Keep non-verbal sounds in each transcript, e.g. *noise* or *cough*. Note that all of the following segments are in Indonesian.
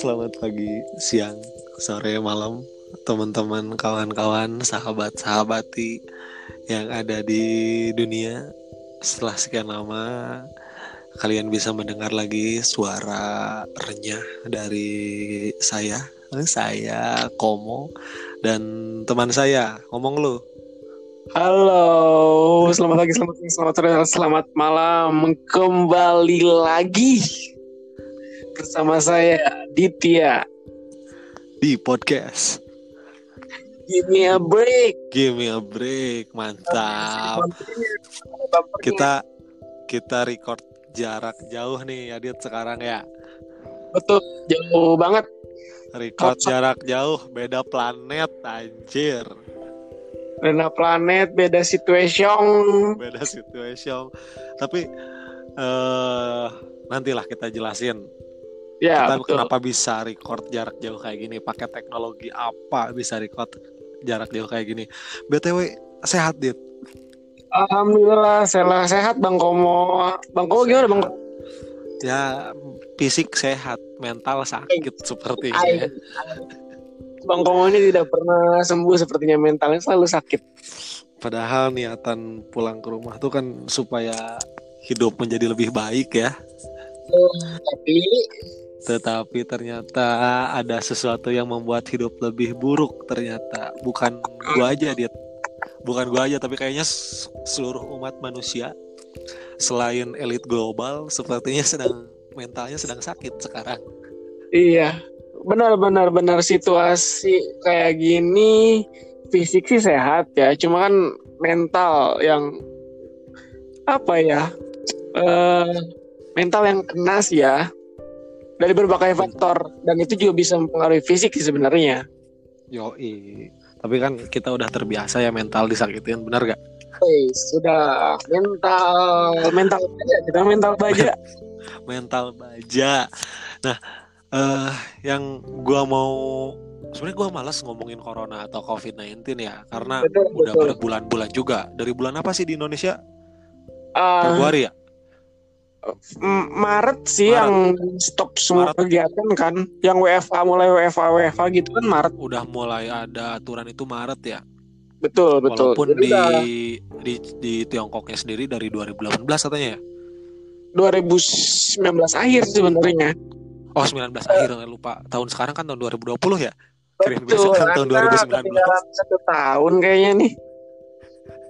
Selamat pagi, siang, sore, malam, teman-teman, kawan-kawan, sahabat-sahabati yang ada di dunia. Setelah sekian lama, kalian bisa mendengar lagi suara renyah dari saya, saya Komo dan teman saya. Ngomong lu. Halo, selamat pagi, selamat siang, selamat sore, selamat malam. Kembali lagi bersama saya Ditya. di podcast. Give me a break. Give me a break, mantap. Kita kita record jarak jauh nih, Adit sekarang ya. betul jauh banget. Record jarak jauh, beda planet, anjir. Beda planet, beda situation. Beda situation. Tapi eh nantilah kita jelasin Ya, kita betul. kenapa bisa record jarak jauh kayak gini, pakai teknologi apa bisa record jarak jauh kayak gini. BTW sehat, Dit. Alhamdulillah, saya sehat Bang Komo. Bang Komo gimana Bang? Ya fisik sehat, mental sakit sepertinya. Ay. Bang Komo ini tidak pernah sembuh sepertinya mentalnya selalu sakit. Padahal niatan pulang ke rumah tuh kan supaya hidup menjadi lebih baik ya. Tapi Tetapi ternyata ada sesuatu yang membuat hidup lebih buruk ternyata. Bukan gua aja dia. Bukan gua aja tapi kayaknya seluruh umat manusia selain elit global sepertinya sedang mentalnya sedang sakit sekarang. Iya, benar-benar benar situasi kayak gini fisik sih sehat ya, cuma kan mental yang apa ya? eh mental yang kena sih ya dari berbagai faktor dan itu juga bisa mempengaruhi fisik sih sebenarnya. Yoi. Tapi kan kita udah terbiasa ya mental disakitin, benar gak? Hey, sudah mental mental baja kita mental baja. *laughs* mental baja. Nah, eh yang gua mau sebenarnya gua malas ngomongin corona atau COVID-19 ya, karena Betul, udah berbulan-bulan juga. Dari bulan apa sih di Indonesia? Eh, Februari ya? Maret sih Maret. yang stop semua Maret. kegiatan kan, yang WFA mulai WFA WFA gitu kan Maret. Udah mulai ada aturan itu Maret ya. Betul betul. Walaupun Jadi di, udah di di Tiongkoknya sendiri dari 2018 katanya ya. 2019 akhir sebenarnya. Oh, 19 akhir lupa. Tahun sekarang kan tahun 2020 ya. Gue Betul. kan tahun Anda 2019 ketinggalan satu tahun kayaknya nih.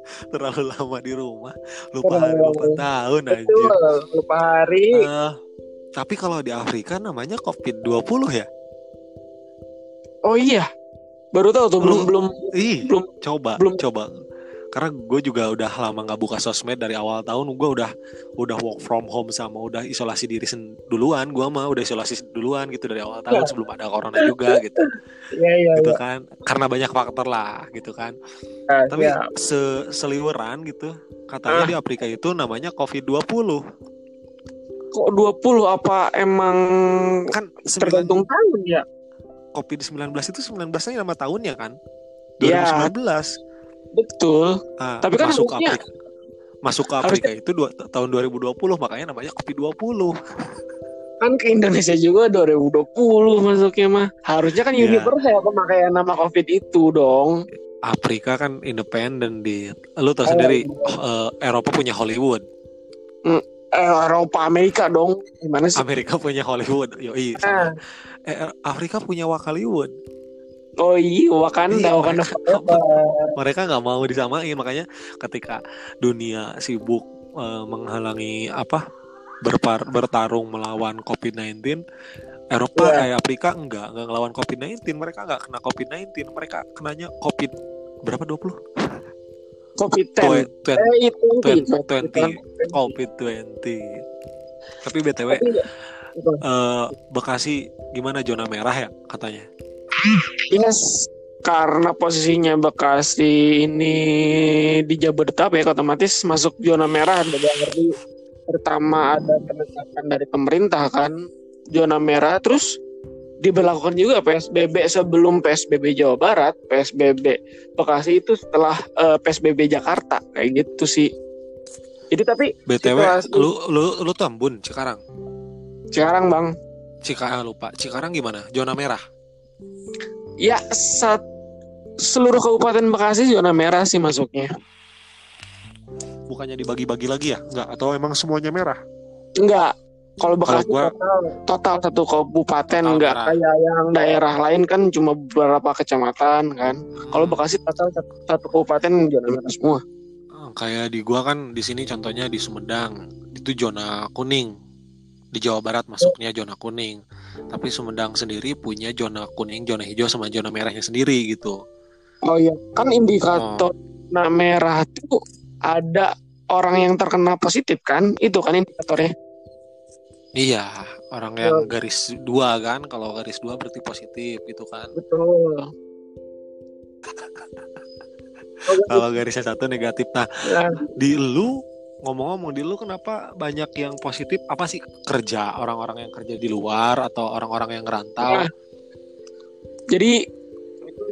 *laughs* terlalu lama di rumah. Lupa hari, lupa tahun anjir. Betul. Lupa hari. Eh, tapi kalau di Afrika namanya COVID-20 ya? Oh iya. Baru tahu tuh belum Lu- belum Ih, belum coba, belum- coba. Karena gue juga udah lama nggak buka sosmed dari awal tahun. Gue udah udah work from home sama udah isolasi diri sen- duluan. Gue mah udah isolasi duluan gitu dari awal tahun Ya. sebelum ada corona juga gitu. Iya iya. gitu iya. kan. Karena banyak faktor lah gitu kan. Ah, Tapi iya. se seliweran gitu. Katanya Ah. di Afrika itu namanya COVID-20. Kok 20 apa emang Kan tergantung tahun ya? COVID-19 itu 19-nya nama tahunnya kan? Iya. 2019. Betul. Nah, Tapi kan masuk harusnya- Afrika. Masuk ke Afrika itu dua, tahun 2020 makanya namanya COVID-20. Kan ke Indonesia juga 2020 masuknya mah. Harusnya kan Iya. universal pemakaian nama Covid itu dong. Afrika kan independen di lu tahu sendiri eh, Eropa punya Hollywood, Eh, Eropa Amerika dong. Gimana sih? Amerika punya Hollywood. Yoi, sama. Ah. Eh, Afrika punya Wakaliwood. Oh iya, Wakanda, Iya, Wakanda mereka- nggak mau disamain makanya ketika dunia sibuk eh, menghalangi apa berpar, bertarung melawan COVID-19 Eropa Iya. kayak Afrika enggak enggak ngelawan COVID-19 mereka nggak kena COVID-19 mereka kenanya COVID berapa 20 Covid 10. Twe- twen- Eh, itu twen- itu. 20 COVID-20 tapi BTW Tapi, eh, Bekasi gimana zona merah ya katanya Yes, karena posisinya Bekasi ini di Jabodetabek otomatis masuk zona merah ada ngerti pertama ada penetapan dari pemerintah kan zona merah terus diberlakukan juga PSBB sebelum PSBB Jawa Barat, PSBB Bekasi itu setelah eh, PSBB Jakarta kayak gitu sih. Jadi tapi BTW Situasi- lu lu lu Tambun sekarang. sekarang Bang Cikarang lupa. Cikarang gimana? Zona merah. Ya saat seluruh Kabupaten Bekasi zona merah sih masuknya. Bukannya dibagi-bagi lagi ya? Enggak, atau emang semuanya merah? Enggak. Kalau Bekasi gua- total, total satu kabupaten Total enggak merah. kayak yang daerah lain kan cuma beberapa kecamatan kan. Kalau Bekasi total satu, satu kabupaten zona merah semua. Ah, Kayak di gua kan di sini contohnya di Sumedang itu zona kuning. Di Jawa Barat masuknya zona kuning. Tapi Sumedang sendiri punya zona kuning, zona hijau sama zona merahnya sendiri gitu. Oh iya, kan indikator zona merah itu ada orang yang terkena positif kan? Itu kan indikatornya. Iya, orang yang garis dua kan. Kalau garis dua berarti positif gitu kan. Betul. *laughs* Kalau garisnya satu negatif. Nah, Ya, di lu ngomong-ngomong di lu kenapa banyak yang positif? Apa sih kerja orang-orang yang kerja di luar atau orang-orang yang ngerantau? Nah, jadi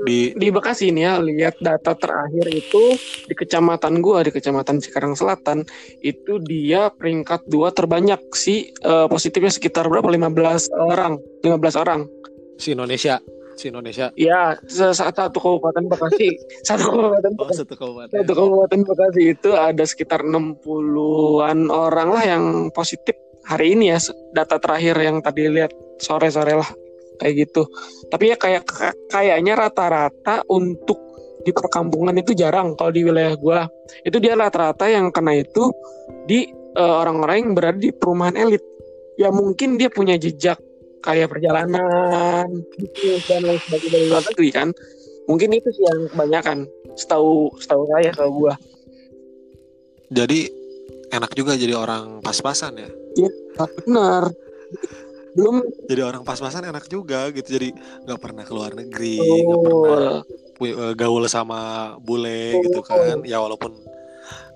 di di Bekasi ini ya lihat data terakhir itu di kecamatan gua di kecamatan Cikarang Selatan itu dia peringkat dua terbanyak. Sih eh, positifnya sekitar berapa? 15 orang 15 orang. Si Indonesia si Indonesia? Ya satu kabupaten Bekasi. *laughs* Satu kabupaten oh Bekasi. satu kabupaten. Satu kabupaten Bekasi itu ada sekitar 60-an orang lah yang positif hari ini ya data terakhir yang tadi lihat sore-sore lah kayak gitu. Tapi ya kayak ka- kayaknya rata-rata untuk di perkampungan itu jarang kalau di wilayah gua. Itu dia rata-rata yang kena itu di eh, orang-orang yang berada di perumahan elit. Ya mungkin dia punya jejak kayak perjalanan bisnis dan lain sebagainya dari luar negeri kan? Mungkin itu sih yang kebanyakan setahu setahu saya kalau gua. Jadi enak juga jadi orang pas-pasan ya? Benar. Belum. Jadi orang pas-pasan enak juga gitu jadi nggak pernah keluar negeri nggak pernah oh, pu- eh, gaul sama bule gitu kan? Ya walaupun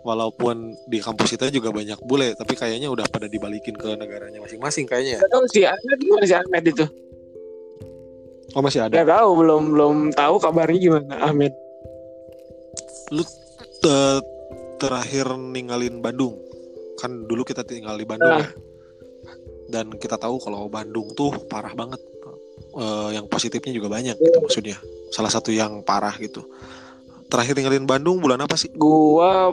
walaupun di kampus kita juga banyak bule tapi kayaknya udah pada dibalikin ke negaranya masing-masing kayaknya ya. Tahu sih Ahmed gimana sih Ahmed itu. Oh masih ada? Nggak tahu belum belum tahu kabarnya gimana Ahmed. Te- terakhir ninggalin Bandung. Kan dulu kita tinggal di Bandung Ah. ya dan kita tahu kalau Bandung tuh parah banget. Eh, yang positifnya juga banyak gitu maksudnya. Salah satu yang parah gitu. Terakhir tinggalin Bandung bulan apa sih? Gua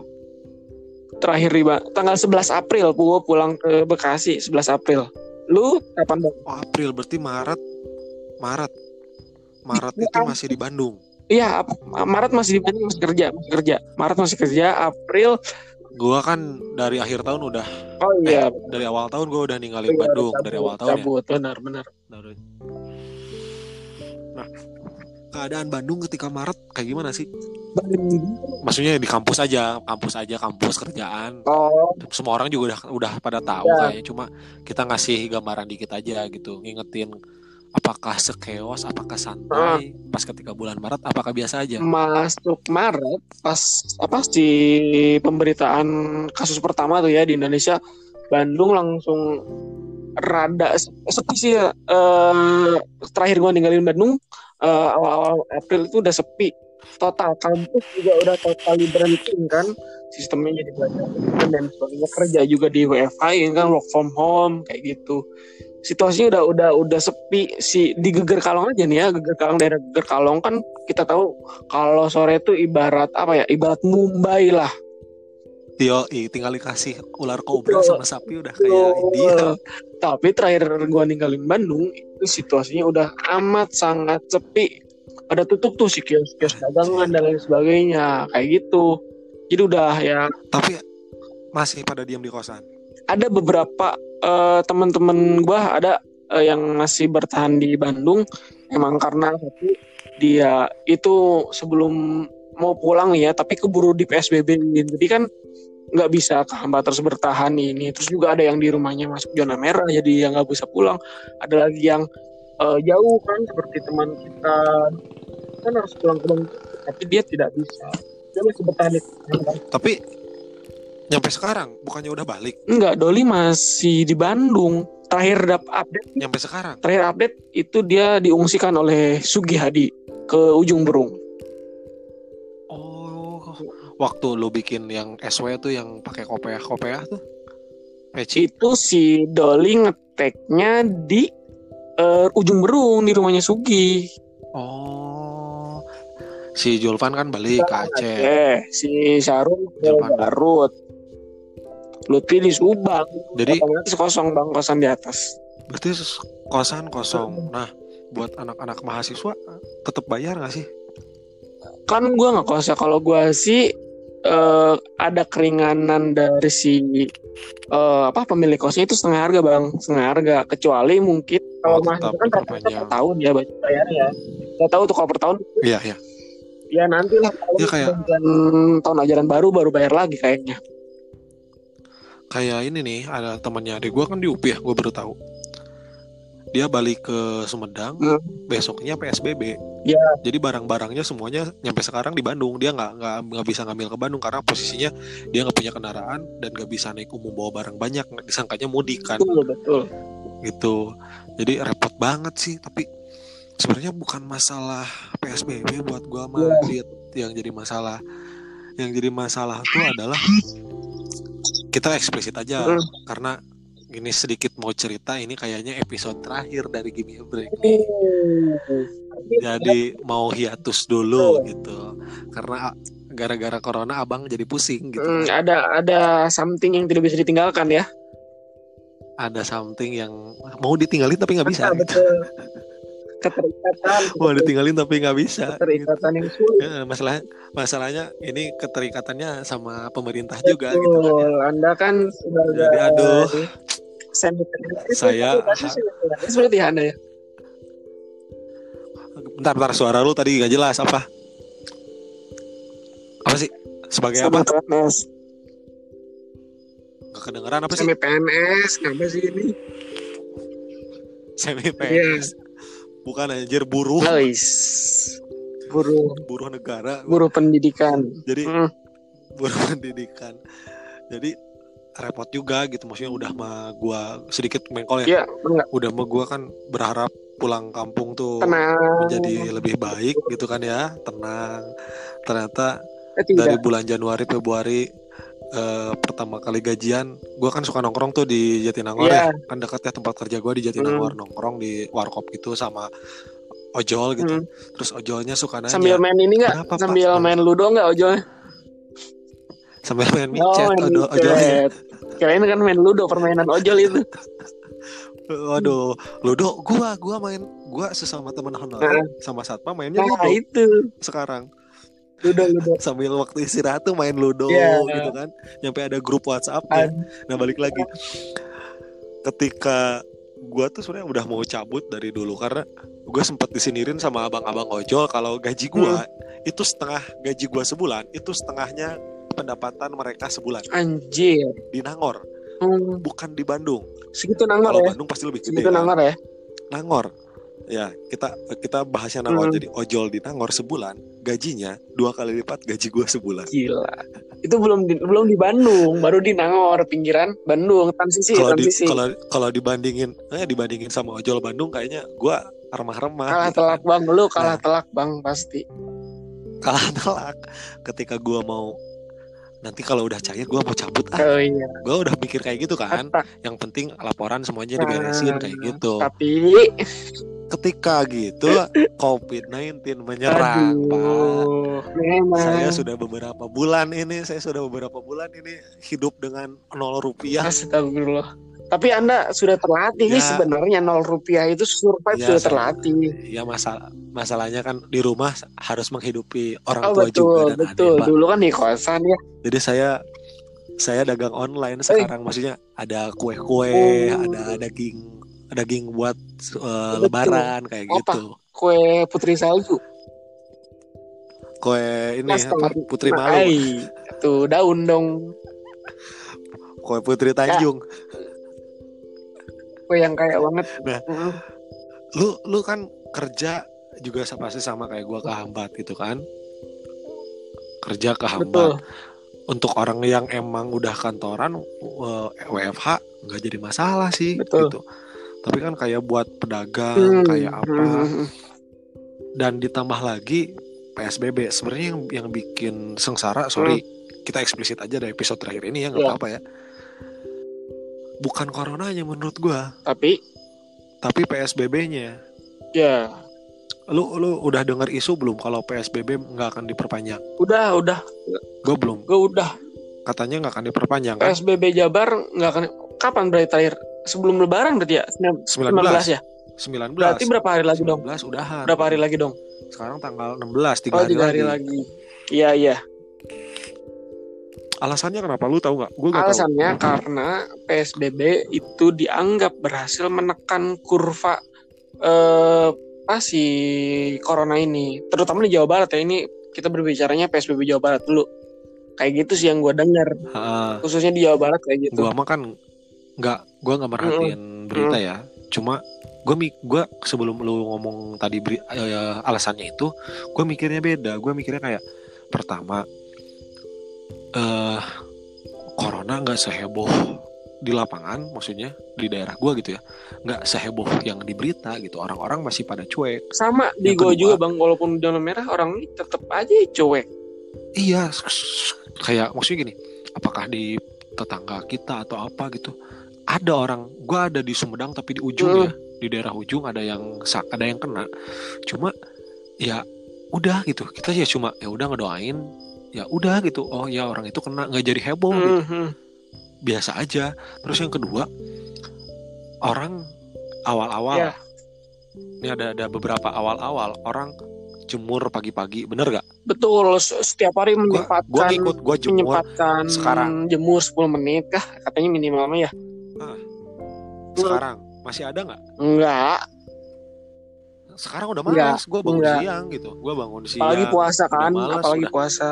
terakhir di Ba- tanggal 11 April gua pulang ke Bekasi 11 April lu kapan Bang? oh, April berarti Maret Maret Maret Iya. itu masih di Bandung Iya, Maret masih di Bandung masih kerja, masih kerja. Maret masih kerja, April gua kan dari akhir tahun udah oh iya, dari awal tahun gua udah ninggalin Iya, Bandung cabut, dari awal tahun ya cabut, benar benar. Dari- Nah, keadaan Bandung ketika Maret kayak gimana sih? Maksudnya di kampus aja, kampus aja, kampus kerjaan. Oh, Semua orang juga udah udah pada tahu Ya. kayaknya cuma kita ngasih gambaran dikit aja gitu, ngingetin apakah sekeos, apakah santai pas ketika bulan Maret, apakah biasa aja? masuk Maret pas apa sih pemberitaan kasus pertama tuh ya di Indonesia Bandung langsung rada se- sepi sih ya. Eh, terakhir gua ninggalin Bandung eh, awal-awal April itu udah sepi total kampus juga udah total berhenti kan? Sistemnya jadi belajar dan sebagainya. Kerja juga di WFH ya kan? Work from home kayak gitu. Situasinya udah udah udah sepi. Si di Geger Kalong aja nih ya Geger Kalong daerah Geger Kalong kan? Kita tahu kalau sore itu ibarat apa ya ibarat Mumbai lah. Yo, tinggal dikasih ular kobra sama sapi udah kayak India. tapi terakhir gua ninggalin Bandung itu situasinya udah amat sangat sepi ada tutup tuh si kios-kios dagangan dan lain sebagainya. Kayak gitu. Jadi udah ya. Tapi masih pada diam di kosan. ada beberapa eh, teman-teman gua ada eh, yang masih bertahan di Bandung. Emang karena satu dia itu sebelum mau pulang nih ya tapi keburu di PSBB jadi kan nggak bisa kehambat terus bertahan ini. Terus juga ada yang di rumahnya masuk zona merah jadi yang nggak bisa pulang. Ada lagi yang eh, jauh kan seperti teman kita kan harus pulang ke tapi dia tidak bisa dia masih bertahan di Tapi nyampe sekarang bukannya udah balik? Enggak, Doli masih di Bandung. Terakhir dap update, Nyampe sekarang. terakhir update itu dia diungsikan oleh Sugi Hadi ke ujung Berung. Oh, waktu lu bikin yang SW tuh yang pakai kopeah-kopeah tuh. Peci. Itu si Doli ngeteknya di eh, ujung berung di rumahnya Sugi. Oh. Si Julvan kan balik ke Aceh. Eh, si Sarun ke. Garut. Lutfi di Subang. Jadi Otomatis kosong bang kosan di atas. berarti kosan kosong. Nah, buat anak-anak mahasiswa tetap bayar nggak sih? Kan gua nggak kos ya. Kalau gua sih eh, ada keringanan dari si eh, apa pemilik kosnya itu setengah harga bang, setengah harga. Kecuali mungkin kalau Oh, mahasiswa kan per tahun ya bayarnya. Gak tahu tuh kalau per tahun Iya, iya. Ya nanti lah Ya, kayak- tahun ajaran baru baru bayar lagi kayaknya. Kayak ini nih, ada temannya adik gue kan di UPI ya, gue baru tahu. Dia balik ke Sumedang, Hmm. besoknya PSBB. Ya. Jadi barang-barangnya semuanya nyampe sekarang di Bandung. Dia nggak nggak nggak bisa ngambil ke Bandung karena posisinya dia nggak punya kendaraan dan nggak bisa naik umum bawa barang banyak. Disangkanya mudik kan, Betul betul. gitu. Jadi repot banget sih. Tapi sebenarnya bukan masalah PSBB buat gua Iya. mah Dit. yang jadi masalah. Yang jadi masalah tuh adalah kita eksplisit aja Hmm. karena ini sedikit mau cerita ini kayaknya episode terakhir dari Gimme a Break Hmm. nih. Jadi mau hiatus dulu gitu. Karena gara-gara corona abang jadi pusing gitu. Hmm, ada ada something yang tidak bisa ditinggalkan ya. Ada something yang mau ditinggalin tapi nggak bisa. Gitu. *laughs* betul. Keterikatan. *laughs* Mau ditinggalin tapi nggak bisa. gitu. Keterikatan yang sulit. Ya, masalah masalahnya ini keterikatannya sama pemerintah juga gitu kan. Betul. Anda kan sebagai Jadi aduh sanitarian. Saya- seperti Anda ya. bentar bentar suara lu tadi gak jelas apa? Apa sih? Sebagai apa? Sama PNS. Gak kedengeran apa sih? Semi PNS, kenapa sih ini? Semi. PNS. Bukan anjir buruh, Guys. Buruh buruh negara. buruh pendidikan. Jadi Hmm. buruh pendidikan. Jadi repot juga gitu maksudnya udah mah gua sedikit mengkol ya. Iya, Udah mah gua kan berharap pulang kampung tuh tenang. menjadi lebih baik gitu kan ya, tenang. Ternyata Eh, tidak. dari bulan Januari Februari eh, pertama kali gajian gue kan suka nongkrong tuh di Jatinangor Iya. ya kan dekatnya tempat kerja gue di Jatinangor nongkrong di warkop gitu sama ojol gitu Hmm. terus ojolnya suka nanya Sambil main ini enggak? Kenapa, Pak? Sambil main ludo enggak ojolnya? sambil main micet main ojol ojolnya. Kirain kan main ludo permainan ojol itu. *laughs* waduh ludo gua gua main gua sesama teman honorer Nah. sama satpam mainnya Nah, ludo itu. sekarang Ludo ludo. *laughs* sambil waktu istirahat tuh main ludo Iya. gitu kan nyampe ada grup WhatsApp Ad- nah balik lagi ketika gua tuh sebenarnya udah mau cabut dari dulu karena gue sempat disinirin sama abang-abang ojol kalau gaji gua itu setengah gaji gua sebulan itu setengahnya pendapatan mereka sebulan Anjir. di Nangor Hmm, bukan di Bandung segitu nangor kalau ya. Bandung pasti lebih gede Segitu kan? nangor ya. Nangor ya kita kita bahasnya Nangor Hmm. jadi ojol di Nangor sebulan gajinya dua kali lipat gaji gua sebulan Gila. Itu belum di, belum di Bandung, baru di Nangor, pinggiran Bandung, transisi, kalau di transisi. kalau kalau dibandingin eh dibandingin sama ojol Bandung kayaknya gua remah-remah kalah gitu telak bang, lu kalah Nah. telak bang pasti. kalah telak ketika gua mau nanti kalau udah cair gua mau cabut ah Oh iya. gua udah mikir kayak gitu kan Kata. yang penting laporan semuanya diberesin kayak gitu Tapi, ketika gitu COVID-19 menyerang pak aduh, memang. saya sudah beberapa bulan ini saya sudah beberapa bulan ini hidup dengan nol rupiah Astagfirullah. Tapi anda sudah terlatih Ya. sebenarnya nol rupiah itu survive Ya, sudah terlatih. ya masalah masalahnya kan di rumah harus menghidupi orang Oh tua betul juga dan betul. adik Dulu kan di kosan ya. jadi saya saya dagang online sekarang maksudnya ada kue-kue Oh. ada daging daging buat uh, Betul. lebaran kayak Apa? gitu Kue putri salju. kue ini Astaga. apa putri malu ai, Tuh daun dong. kue putri Tanjung Kue yang kayak banget. Nah. Mm. lu lu kan kerja juga sa- pasti sama kayak gua kehambat gitu kan kerja kehambat Betul. untuk orang yang emang udah kantoran uh, WFH nggak jadi masalah sih Betul. gitu tapi kan kayak buat pedagang Hmm, kayak apa hmm, hmm. dan ditambah lagi PSBB sebenarnya yang yang bikin sengsara sorry kita eksplisit aja dari episode terakhir ini ya nggak Hmm. Iya. apa-apa ya bukan coronanya menurut gua Tapi tapi PSBB-nya Ya, lu lu udah denger isu belum kalau PSBB nggak akan diperpanjang udah, udah, gue belum gue udah. katanya nggak akan diperpanjang kan PSBB Jabar nggak akan. Kapan berarti terakhir? Sebelum Lebaran berarti ya? 19 19 ya? 19 Berarti berapa hari lagi dong? 19 udahan Berapa hari lagi dong? sekarang tanggal 16 tiga Oh, hari, hari lagi. lagi. Iya, iya. alasannya kenapa lu tahu nggak gue nggak tahu Alasannya karena PSBB itu dianggap berhasil menekan kurva eh apa si corona ini, terutama di Jawa Barat ya. Ini kita berbicaranya PSBB Jawa Barat dulu. Kayak gitu sih yang gue dengar, khususnya di Jawa Barat kayak gitu. gua mah kan nggak gua nggak merhatiin berita ya. Cuma gue mik gua sebelum lu ngomong tadi beri, eh, alasannya itu gue mikirnya beda. Gue mikirnya kayak pertama eh corona nggak seheboh di lapangan maksudnya di daerah gua gitu ya. Nggak seheboh yang di berita gitu. Orang-orang masih pada cuek. Sama di Yang gue kedua- juga bang, walaupun zona merah orang ini tetap aja cuek. iya kayak maksudnya gini apakah di tetangga kita atau apa gitu ada orang gua ada di Sumedang tapi di ujung Hmm. ya. Di daerah ujung ada yang sak ada yang kena. Cuma ya udah gitu. Kita ya cuma ya udah ngedoain. Ya udah gitu. Oh ya orang itu kena nggak jadi heboh gitu. Mhm. biasa aja. Terus yang kedua orang awal-awal. Ya. ini ada ada beberapa awal-awal orang jemur pagi-pagi. Bener gak Betul, setiap hari gua menyempatkan gua ngikut gua jemur menyempatkan sekarang. jemur 10 menit kah? Katanya minimalnya ya sekarang? Masih ada nggak? Enggak sekarang udah malas gue bangun enggak. siang gitu. Gue bangun siang apalagi puasa kan malas, apalagi udah. puasa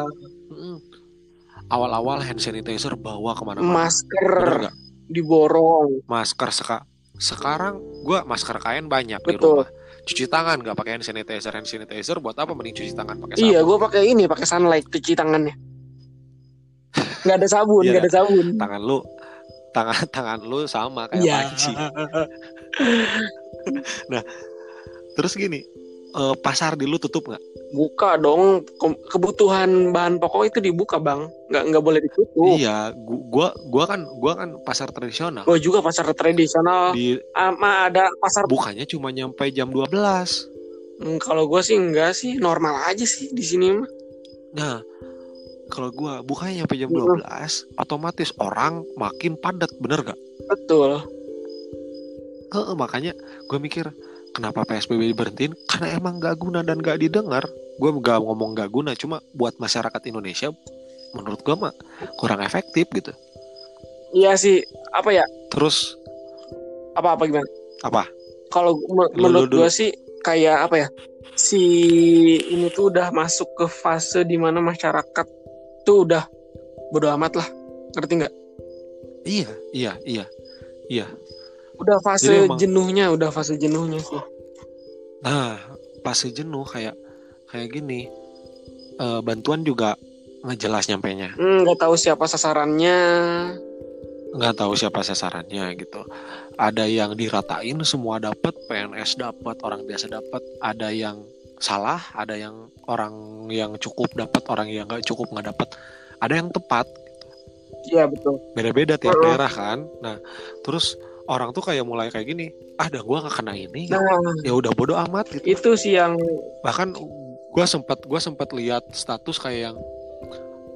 awal-awal hand sanitizer bawa ke mana-mana. Masker diborong. Masker seka sekarang gue masker kain banyak di Betul. rumah. Cuci tangan nggak pakai hand sanitizer. Hand sanitizer buat apa mending cuci tangan pakai sabun iya gue pakai ini pakai sunlight cuci tangannya. *laughs* Nggak ada sabun Iya. nggak ada sabun. Tangan lu tangan *laughs* tangan lu sama kayak Iya. panci *laughs* terus gini eh, pasar di lu tutup nggak? Buka dong. Ke- kebutuhan bahan pokok itu dibuka bang. Nggak nggak boleh ditutup. Iya gu- gua gua kan gua kan pasar tradisional. Gue juga pasar tradisional. Di sama ada pasar bukannya cuma nyampe jam 12 Hmm, kalau gue sih enggak sih. Normal aja sih di sini mah. Nah, kalau gua bukannya nyampe jam Mm-mm. 12, otomatis orang makin padat, bener gak? betul Heeh, makanya gue mikir kenapa PSBB berhentiin? Karena emang gak guna dan gak didengar. Gue gak ngomong gak guna, cuma buat masyarakat Indonesia menurut gue mah kurang efektif gitu. iya sih apa ya Terus apa apa gimana apa? kalau menurut gue sih kayak apa ya si ini tuh udah masuk ke fase di mana masyarakat tuh udah bodo amat lah ngerti nggak Iya, iya, iya, iya. udah fase Jadi emang- jenuhnya udah fase jenuhnya sih Nah, pas jenuh kayak kayak gini, eh, bantuan juga ngejelas nyampenya. Hmm, nggak tahu siapa sasarannya nggak tahu siapa sasarannya gitu. Ada yang diratain semua dapat, PNS dapat, orang biasa dapat. Ada yang salah, ada yang orang yang cukup dapat, orang yang nggak cukup nggak dapat. Ada yang tepat, iya betul beda-beda tiap daerah kan. Nah, terus orang tuh kayak mulai kayak gini, ah dah gua nggak kena ini, nah ya udah bodo amat gitu. itu sih yang Bahkan gua sempat gua sempat lihat status kayak yang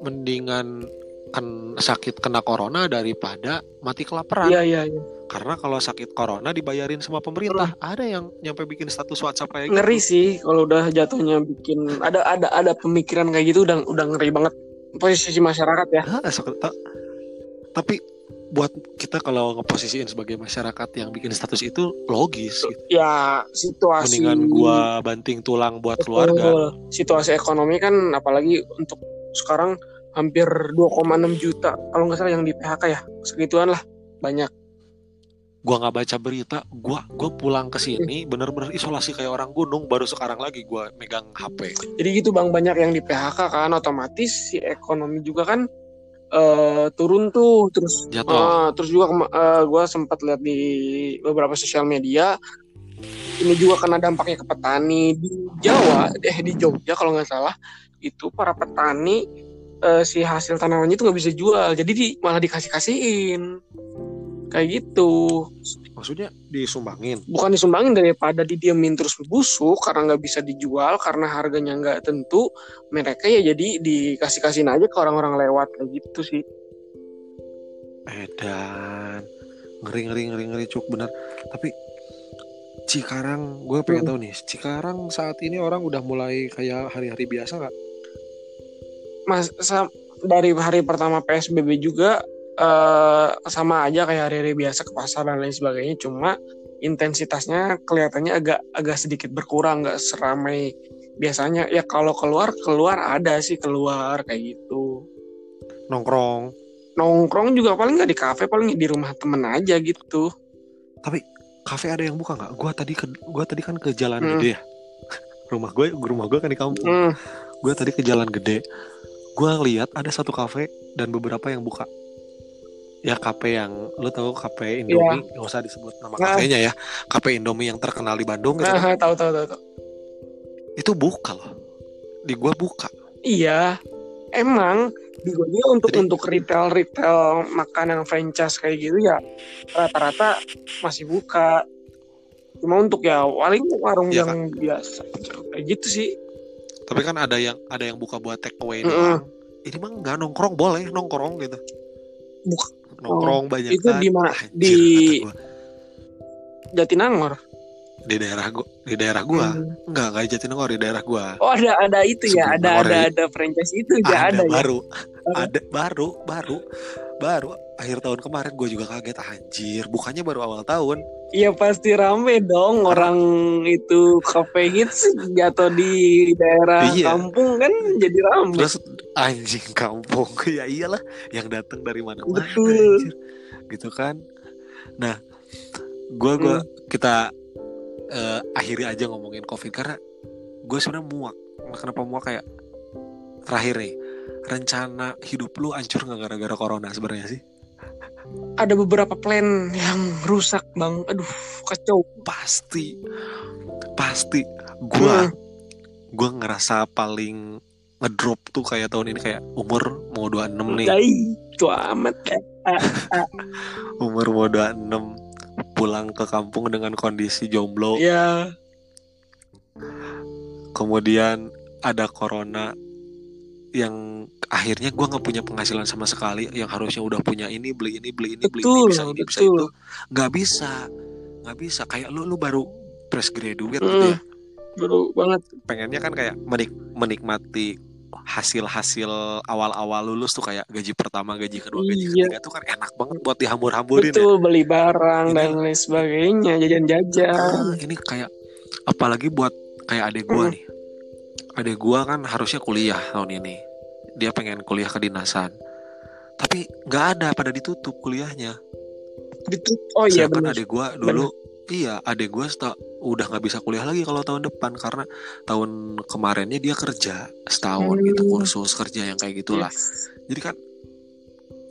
mendingan kan sakit kena corona daripada mati kelaparan. iya iya iya. Karena kalau sakit corona dibayarin sama pemerintah. Ada yang nyampe bikin status WhatsApp kayak ngeri gitu. sih kalau udah jatuhnya bikin ada ada ada pemikiran kayak gitu udah udah ngeri banget posisi masyarakat ya ta- tapi buat kita kalau ngeposisiin sebagai masyarakat yang bikin status itu logis gitu. ya situasi Mendingan gua banting tulang buat keluarga. Situasi ekonomi kan apalagi untuk sekarang hampir 2,6 juta kalau nggak salah yang di PHK ya segituan lah banyak. Gua nggak baca berita, gua gua pulang ke sini bener-bener isolasi kayak orang gunung baru sekarang lagi gua megang HP. Jadi gitu bang banyak yang di PHK kan otomatis si ekonomi juga kan eh, turun tuh terus Jatuh. ah, terus juga gue sempat lihat di beberapa sosial media ini juga kena dampaknya ke petani di Jawa eh di Jogja kalau nggak salah itu para petani eh, si hasil tanamannya itu nggak bisa jual jadi di, malah dikasih kasihin kayak gitu. Maksudnya disumbangin? Bukan disumbangin daripada didiemin terus busuk karena nggak bisa dijual karena harganya nggak tentu mereka ya jadi dikasih kasihin aja ke orang-orang lewat kayak gitu sih. Edan ngeri ngeri ngeri ngeri cuk bener. Tapi Cikarang gue pengen Hmm. tahu nih Cikarang saat ini orang udah mulai kayak hari-hari biasa nggak mas dari hari pertama PSBB juga eh, sama aja kayak hari-hari biasa ke pasar dan lain sebagainya. Cuma intensitasnya kelihatannya agak agak sedikit berkurang nggak seramai biasanya. Ya kalau keluar keluar ada sih keluar kayak gitu. Nongkrong. Nongkrong juga paling nggak di kafe paling di rumah temen aja gitu. Tapi kafe ada yang buka nggak? Gue tadi ke gue tadi kan ke jalan Hmm. gede ya. *laughs* Rumah gue rumah gue kan di kampung. Hmm, gue tadi ke jalan gede gue lihat ada satu kafe dan beberapa yang buka ya kafe yang lu tahu kafe Indomie nggak usah disebut nama Nah. kafenya ya kafe Indomie yang terkenal di Bandung gitu nah, tahu tahu tahu tahu. itu buka loh di gue buka Iya, emang di gua juga untuk Jadi- untuk retail retail makanan franchise kayak gitu ya rata-rata masih buka. Cuma untuk ya paling warung Iya, yang biasa kayak gitu sih. Tapi kan ada yang ada yang buka buat take away Mm-mm. doang ini mah nggak nongkrong boleh nongkrong gitu Buk- nongkrong banyak itu di mana? Anjir, Di-. Jatinangor. di daerah gua di daerah gua Hmm. enggak enggak Jatinangor di daerah gua Oh ada ada itu ya, Sebelum ada Nangor ada ya. ada franchise itu ya ada, ya. baru Baru. ada baru baru baru akhir tahun kemarin gue juga kaget anjir bukannya baru awal tahun. Iya pasti rame dong orang itu cafe hits jatuh di daerah Iya. kampung kan jadi rame. terus anjing kampung. *laughs* Ya iyalah yang datang dari mana mana Betul. anjir. Gitu kan. Nah gua gua kita eh, akhiri aja ngomongin covid karena gue sebenarnya muak. Kenapa muak? Kayak terakhir nih rencana hidup lu hancur nggak gara-gara corona sebenarnya sih? Ada beberapa plan yang rusak bang. Aduh kacau. Pasti. Pasti. Gua Hmm. gua ngerasa paling ngedrop tuh kayak tahun ini kayak umur mau 26 nih. Dai, amat ya. *laughs* umur mau 26 pulang ke kampung dengan kondisi jomblo. Ya kemudian ada corona yang akhirnya gua nggak punya penghasilan sama sekali yang harusnya udah punya ini beli ini beli ini beli ini Betul, bisa ini bisa itu nggak bisa nggak bisa kayak lu lu baru fresh graduate gitu Hmm. ya baru banget pengennya kan kayak menik menikmati hasil-hasil awal-awal lulus tuh kayak gaji pertama, gaji kedua, gaji Iya. ketiga tuh kan enak banget buat dihambur-hamburin ya. betul beli barang Ini- dan lain sebagainya jajan-jajan Ah, ini kayak apalagi buat kayak adik gua Hmm. nih. Adik gua kan harusnya kuliah tahun ini. Dia pengen kuliah kedinasan. Tapi nggak ada pada ditutup kuliahnya. Itu- oh iya Sedangkan benar adik gua dulu iya, adik gua seta- udah nggak bisa kuliah lagi kalau tahun depan karena tahun kemarinnya dia kerja setahun Hmm. gitu kursus kerja yang kayak gitulah. Yes. Jadi kan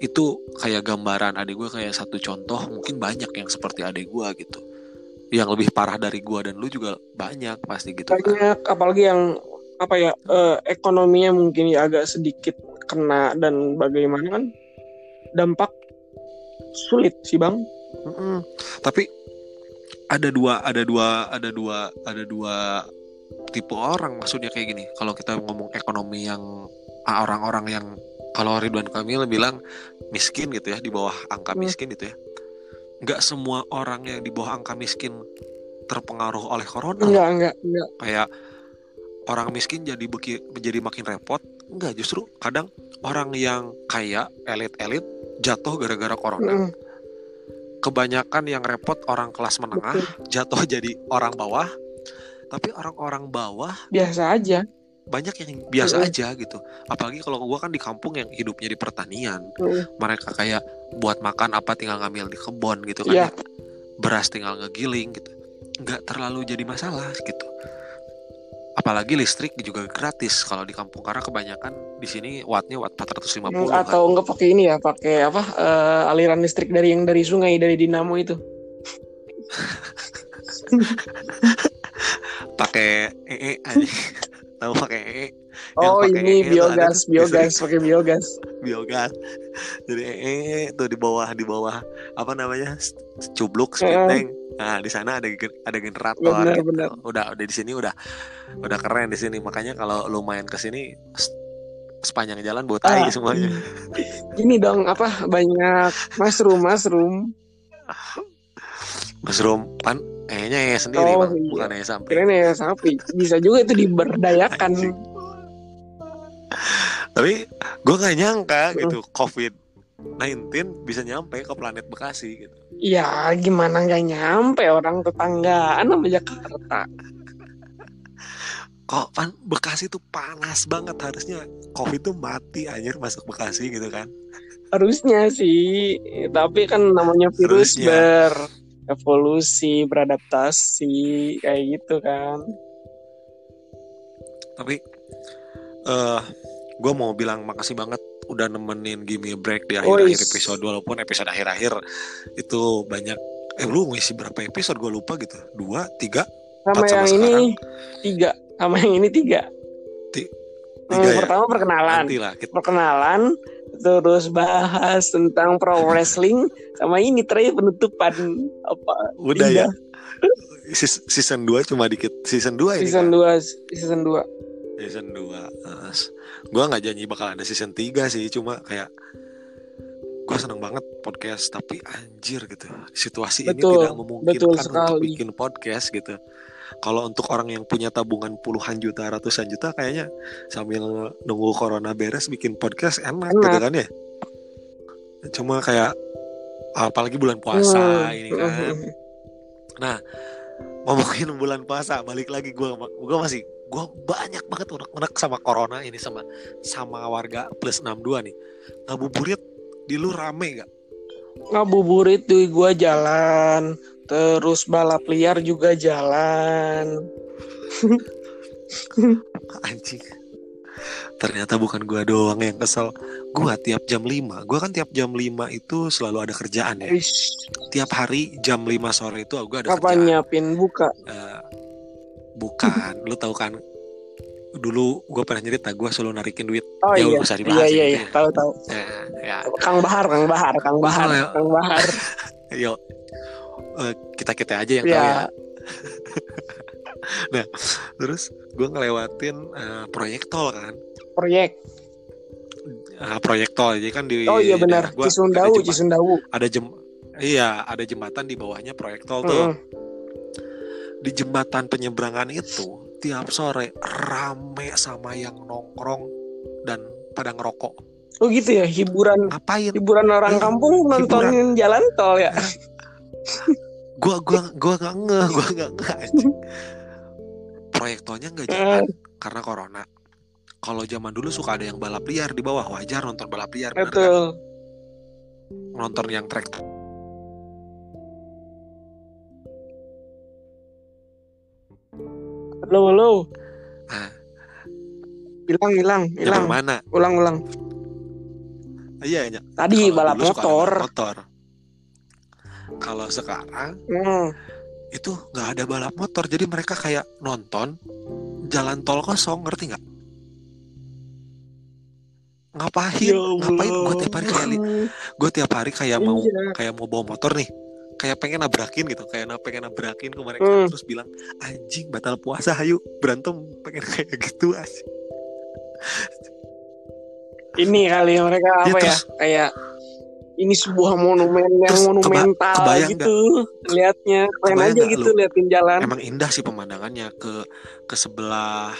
itu kayak gambaran adik gue kayak satu contoh mungkin banyak yang seperti adik gue gitu yang lebih parah dari gue dan lu juga banyak pasti gitu kan banyak apalagi yang apa ya eh, ekonominya mungkin ya agak sedikit kena dan bagaimana kan dampak sulit sih bang. Mm-mm. tapi ada dua ada dua ada dua ada dua tipe orang maksudnya kayak gini. Kalau kita ngomong ekonomi yang ah, orang-orang yang kalau Ridwan Kamil bilang miskin gitu ya di bawah angka Hmm. miskin gitu ya. Nggak semua orang yang di bawah angka miskin terpengaruh oleh corona. Enggak enggak enggak kayak orang miskin jadi beki, jadi makin repot? Enggak justru kadang orang yang kaya elit-elit jatuh gara-gara corona. Mm, kebanyakan yang repot orang kelas menengah betul. jatuh jadi orang bawah. Tapi orang-orang bawah biasa aja. banyak yang biasa Mm. aja gitu. Apalagi kalau gua kan di kampung yang hidupnya di pertanian. Mm, mereka kayak buat makan apa tinggal ngambil di kebun gitu kan Iya. ya. beras tinggal ngegiling gitu. Nggak terlalu jadi masalah gitu apalagi listrik juga gratis kalau di kampung karena kebanyakan di sini wattnya watt 450 mm, kan. atau enggak pakai ini ya pakai apa eh, aliran listrik dari yang dari sungai dari dinamo itu *laughs* pakai ee aja *laughs* tahu pakai ee Oh pakai ini ee ada biogas, tuh, biogas, pakai biogas. biogas. Jadi eh tuh di bawah di bawah. Apa namanya? Cubluk speed tank. Nah di sana ada ada generator Benar, gitu. benar. udah udah di sini udah udah keren di sini. Makanya kalau lu main ke sini sepanjang jalan tai Ah, semuanya. Ini dong apa banyak mushroom, mushroom. mushroom pan kayaknya ya sendiri Oh, bang iya. bukan ya sampai Keren ya sapi. Bisa juga itu diberdayakan. Tapi gue nggak nyangka gitu covid 19 bisa nyampe ke planet Bekasi gitu Ya gimana nggak nyampe orang tetanggaan sama Jakarta. kok pan Bekasi tuh panas banget harusnya covid tuh mati anjir masuk Bekasi gitu kan Harusnya sih, tapi kan namanya virus Harusnya. Berevolusi, beradaptasi kayak gitu kan. tapi eh gue mau bilang makasih banget udah nemenin Gimme Break di Oh, akhir-akhir is. episode walaupun episode akhir-akhir itu banyak eh lu ngisi berapa episode? Gue lupa gitu. Dua tiga? Sama Empat sama yang ini tiga, sama yang ini tiga. Ti- Hmm, tiga ya? pertama perkenalan, nanti lah kita perkenalan, terus bahas tentang pro wrestling, sama ini terakhir penutupan apa? udah ya. Sis- season 2 cuma dikit. Season 2 ini Season kan? 2 season 2 season 2 gue nggak janji bakal ada season 3 sih cuma kayak gue seneng banget podcast tapi anjir gitu. Situasi ini Betul, tidak memungkinkan betul untuk bikin podcast gitu kalau untuk orang yang punya tabungan puluhan juta ratusan juta kayaknya sambil nunggu corona beres bikin podcast enak, Enak. gitu kan ya cuma kayak apalagi bulan puasa Hmm, ini kan Nah, ngomongin bulan puasa, balik lagi gue gue masih gue banyak banget unek-unek sama corona ini sama sama warga plus 62 nih. Ngabuburit di lu rame gak? ngabuburit tuh gua jalan terus balap liar juga jalan. *laughs* Anjing. Ternyata bukan gue doang yang kesel. Gue tiap jam 5, gue kan tiap jam 5 itu selalu ada kerjaan ya. Wish, Tiap hari jam 5 sore itu gue ada kapan kerjaan. nyiapin buka? Eh, bukan, lu tahu kan dulu gue pernah cerita gue selalu narikin duit. Oh Ya, iya. usah iya dibahas iya. iya tahu tahu. Ya, ya. Kang Bahar Kang Bahar Kang Bahar ya. Kang Bahar *laughs* Yuk, kita kita aja yang tahu ya ya. *laughs* Terus gue ngelewatin eh, proyek tol kan, proyek Ah, proyek tol. Jadi kan di oh iya benar gua Cisundau ada, Cisundau ada jem, iya ada jembatan di bawahnya proyek tol tuh. Heeh. Di jembatan penyeberangan itu tiap sore rame sama yang nongkrong dan pada ngerokok. oh gitu ya hiburan Ngapain? hiburan orang Iya, kampung nontonin jalan tol ya *laughs* Gua gua gua gak ngeh, gua gak ngeh. anjing. Proyek tolnya nggak jalan karena corona. Kalau zaman dulu suka ada yang balap liar di bawah wajar nonton balap liar bener kan? betul nonton yang trek halo halo Ah. hilang hilang hilang mana ulang ulang iya tadi balap motor balap motor kalau sekarang Hmm. itu nggak ada balap motor. Jadi mereka kayak nonton jalan tol kosong ngerti nggak? Ngapain? Ya ngapain? Gue tiap hari kayak gue tiap hari kayak mau Iya. kayak mau bawa motor nih. Kayak pengen nabrakin gitu. Kayak pengen nabrakin ke mereka Hmm. terus bilang anjing batal puasa ayo. Berantem pengen *laughs* kayak gitu aja ini kali ya mereka Ya, apa ya? terus- kayak ini sebuah monumen yang Terus keba- monumental kebayang gitu. lihatnya keren Kebayang aja gitu lu? liatin jalan. Emang indah sih pemandangannya. Ke ke sebelah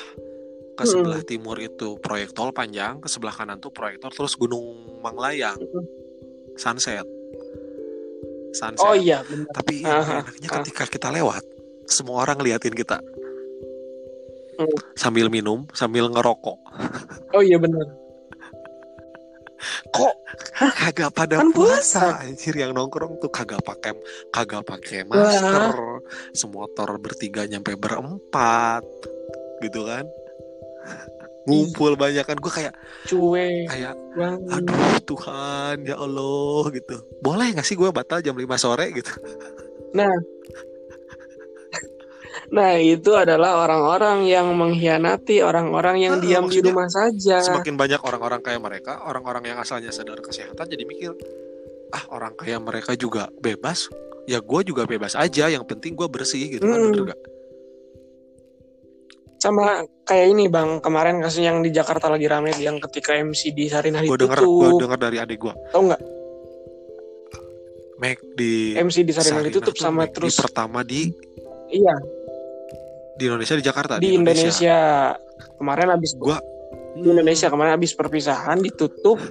ke Hmm. sebelah timur itu proyek tol panjang ke sebelah kanan tuh proyek tol terus gunung Manglayang. Hmm. sunset. Sunset. Oh iya benar tapi Aha, enaknya ah. ketika kita lewat semua orang ngeliatin kita. Hmm. sambil minum sambil ngerokok. Oh iya benar kok kagak pada Kan puasa anjir yang nongkrong tuh kagak pakai kagak pakai masker. Semotor bertiga nyampe berempat gitu kan? Ngumpul banyak kan gue kayak cuek kayak aduh Tuhan ya Allah gitu. Boleh nggak sih gue batal jam 5 sore gitu? Nah Nah, itu adalah orang-orang yang mengkhianati orang-orang yang Nah, diam di rumah saja. Semakin banyak orang-orang kayak mereka, orang-orang yang asalnya sadar kesehatan jadi mikir, ah orang kayak mereka juga bebas, ya gue juga bebas aja. Yang penting gue bersih gitu kan, Hmm. bener gak? Sama kayak ini Bang, kemarin kasus yang di Jakarta lagi rame yang ketika MC di Sarinah Gue denger, gue ditutup. denger dari adik gue, Tahu nggak? Mac di MC di Sarinah Sarinah ditutup sama McD terus pertama di iya di Indonesia di Jakarta di Indonesia. Kemarin habis Gua di Indonesia kemarin habis perpisahan ditutup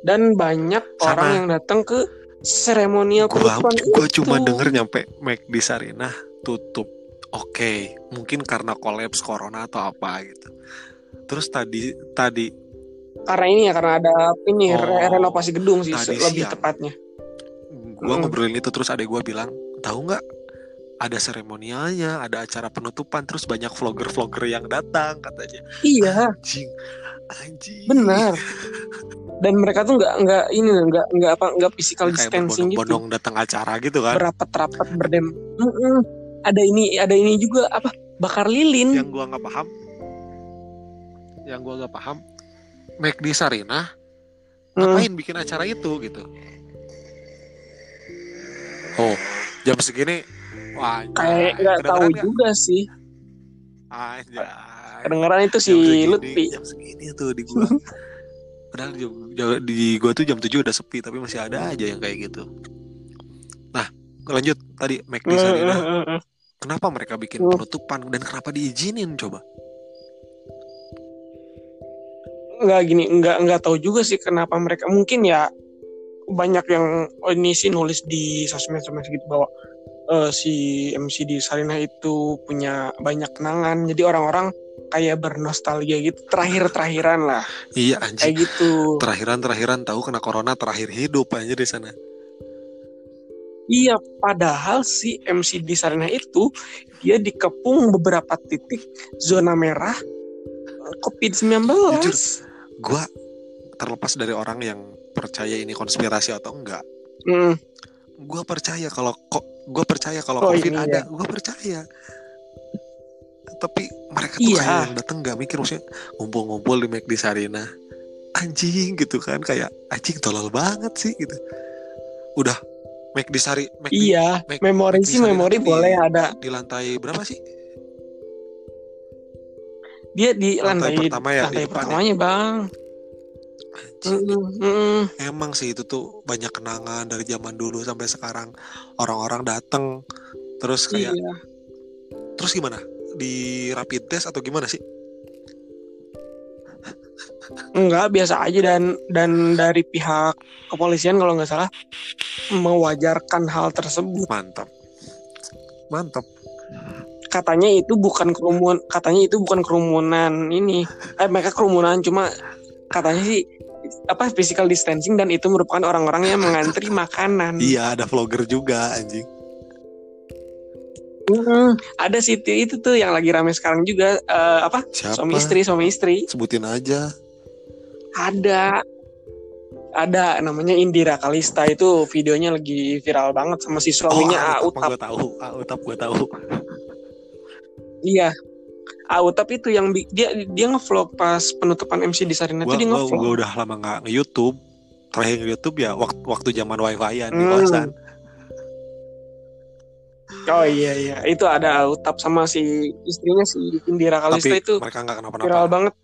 dan banyak Sama. orang yang datang ke seremonial gua *laughs* gua itu. cuma denger nyampe Mac di Sarinah tutup oke mungkin karena kolaps corona atau apa gitu terus tadi tadi karena ini ya karena ada ini Oh, re- renovasi gedung sih lebih siang. tepatnya. gua Hmm. ngobrolin itu terus adek gua bilang tahu nggak ada seremonialnya ada acara penutupan terus banyak vlogger-vlogger yang datang katanya Iya, anjing anjing benar. Dan mereka tuh nggak nggak ini nggak nggak apa nggak physical kayak distancing gitu. berbondong-bondong datang acara gitu kan Berapat-rapat berdem. Mm-mm. Ada ini ada ini juga apa bakar lilin. yang gua nggak paham yang gua nggak paham Mac di Sarinah Hmm. ngapain bikin acara itu gitu oh jam segini wah Kayak nggak tahu juga sih. aja Kedengeran itu si Lutfi. jam segini tuh di gua *laughs* padahal jam, jam- di gua tuh jam 7 udah sepi tapi masih ada aja yang kayak gitu nah lanjut tadi Mac di Mm-mm. kenapa mereka bikin Hmm. penutupan dan kenapa diizinin coba nggak gini nggak nggak tahu juga sih kenapa mereka mungkin ya banyak yang oh, ini sih nulis di sosmed sosmed gitu bahwa eh, si MC di Sarinah itu punya banyak kenangan. Jadi orang-orang kayak bernostalgia gitu. Terakhir terakhiran lah. Iya anjing. kayak gitu. Terakhiran terakhiran tahu kena corona terakhir hidup aja di sana. Iya padahal si MC di Sarinah itu dia dikepung beberapa titik zona merah eh, COVID-19 Jujur. gua terlepas dari orang yang percaya ini konspirasi atau enggak Hmm, gua percaya kalau kok gua percaya kalau Oh, covid ada. ya. gua percaya. Tapi mereka tuh Iya. kayak yang dateng nggak mikir maksudnya ngumpul-ngumpul di McD Sarina. Anjing gitu kan. Kayak anjing tolol banget sih gitu. Udah McD Sari McD iya Mac- memori Mac sih memori di- boleh ada. di lantai berapa sih? Dia di Lantai lantai, pertama ya, lantai ya? pertamanya bang anjing. Mm, mm. Emang sih itu tuh banyak kenangan dari zaman dulu sampai sekarang. Orang-orang datang terus kayak iya. Terus gimana? Di rapid test atau gimana sih? enggak biasa aja dan dan dari pihak kepolisian kalau nggak salah mewajarkan hal tersebut. Mantap, mantap. katanya itu bukan kerumunan katanya itu bukan kerumunan ini. Eh mereka kerumunan cuma katanya sih apa physical distancing dan itu merupakan orang-orang yang mengantri *laughs* makanan Iya ada vlogger juga anjing. Mm, ada sih itu, tuh yang lagi rame sekarang juga eh, apa Siapa? suami istri suami istri Sebutin aja. ada ada namanya Indira Kalista itu videonya lagi viral banget sama si suaminya oh, Autap gue tahu, Autap gue tahu. iya Autap itu yang dia dia ngevlog pas penutupan MC di Sarina Gue itu dia ngevlog gue udah lama nggak nge YouTube. Terakhir nge YouTube ya waktu waktu zaman wifi-an di Hmm. kosan. oh iya iya itu ada Autap sama si istrinya si Indira Kalista Tapi itu mereka nggak viral kenapa-napa. banget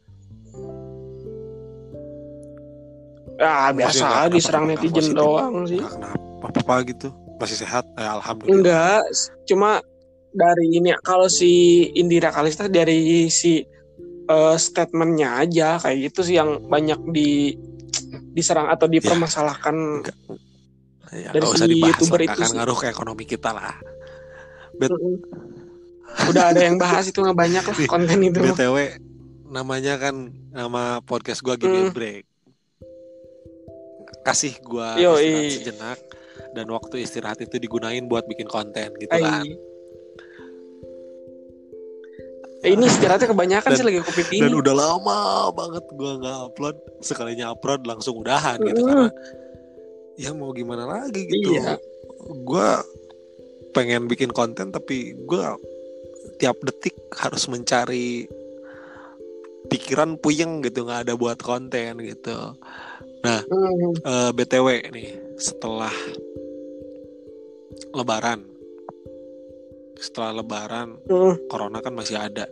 ah biasa diserang netizen doang sih Nggak kenapa apa gitu. Masih sehat. Eh, alhamdulillah. Enggak, cuma dari ini kalau si Indira Kalista dari si eh, statementnya aja kayak gitu sih yang banyak di diserang atau dipermasalahkan. Enggak. Ya, Dari si dibahas YouTuber itu akan sih. ngaruh ke ekonomi kita lah. Mm-mm. Udah ada yang bahas itu nggak banyak lah konten itu. BTW namanya kan nama podcast gua Give Me a Hmm. Break. Kasih gua Yoi. istirahat sejenak dan waktu istirahat itu digunain buat bikin konten gitu Ai. kan. Eh, ini istirahatnya kebanyakan Dan- sih lagi Dan ini. udah lama banget gua nggak upload. Sekalinya upload langsung udahan gitu Hmm. karena ya mau gimana lagi gitu. Iya. Gua pengen bikin konten tapi gua tiap detik harus mencari pikiran puyeng gitu nggak ada buat konten gitu nah Hmm. eh, btw nih setelah lebaran setelah lebaran corona kan masih ada.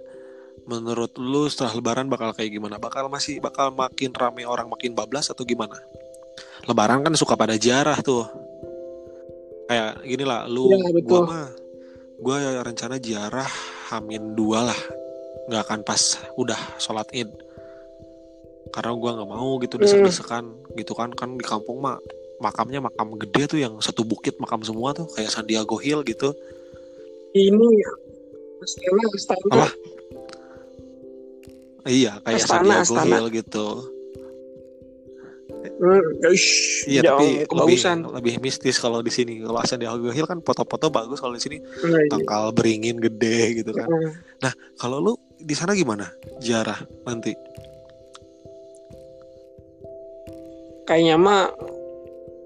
Menurut lu setelah lebaran bakal kayak gimana? Bakal masih bakal makin rame orang makin bablas atau gimana? Lebaran kan suka pada jarah tuh. Kayak gini lah lu Iya, betul. gua mah gua rencana jarah hamin dua lah. Nggak akan pas udah sholat id. Karena gua nggak mau gitu Hmm. desek-desekan gitu kan. Kan di kampung mah makamnya makam gede tuh yang satu bukit makam semua tuh. Kayak Sandiago Hill gitu Ini Astana, Astana. Apa? iya kayak Astana, Sandiago Astana. Hill gitu. Ish, Iya jangan tapi lebih lebih mistis kalau di sini. Kalau Sandiago Hill kan foto-foto bagus kalau di sini Nah, iya. tangkal beringin gede gitu kan. Hmm. Kalau lu di sana gimana? Jarah nanti. Kayaknya mah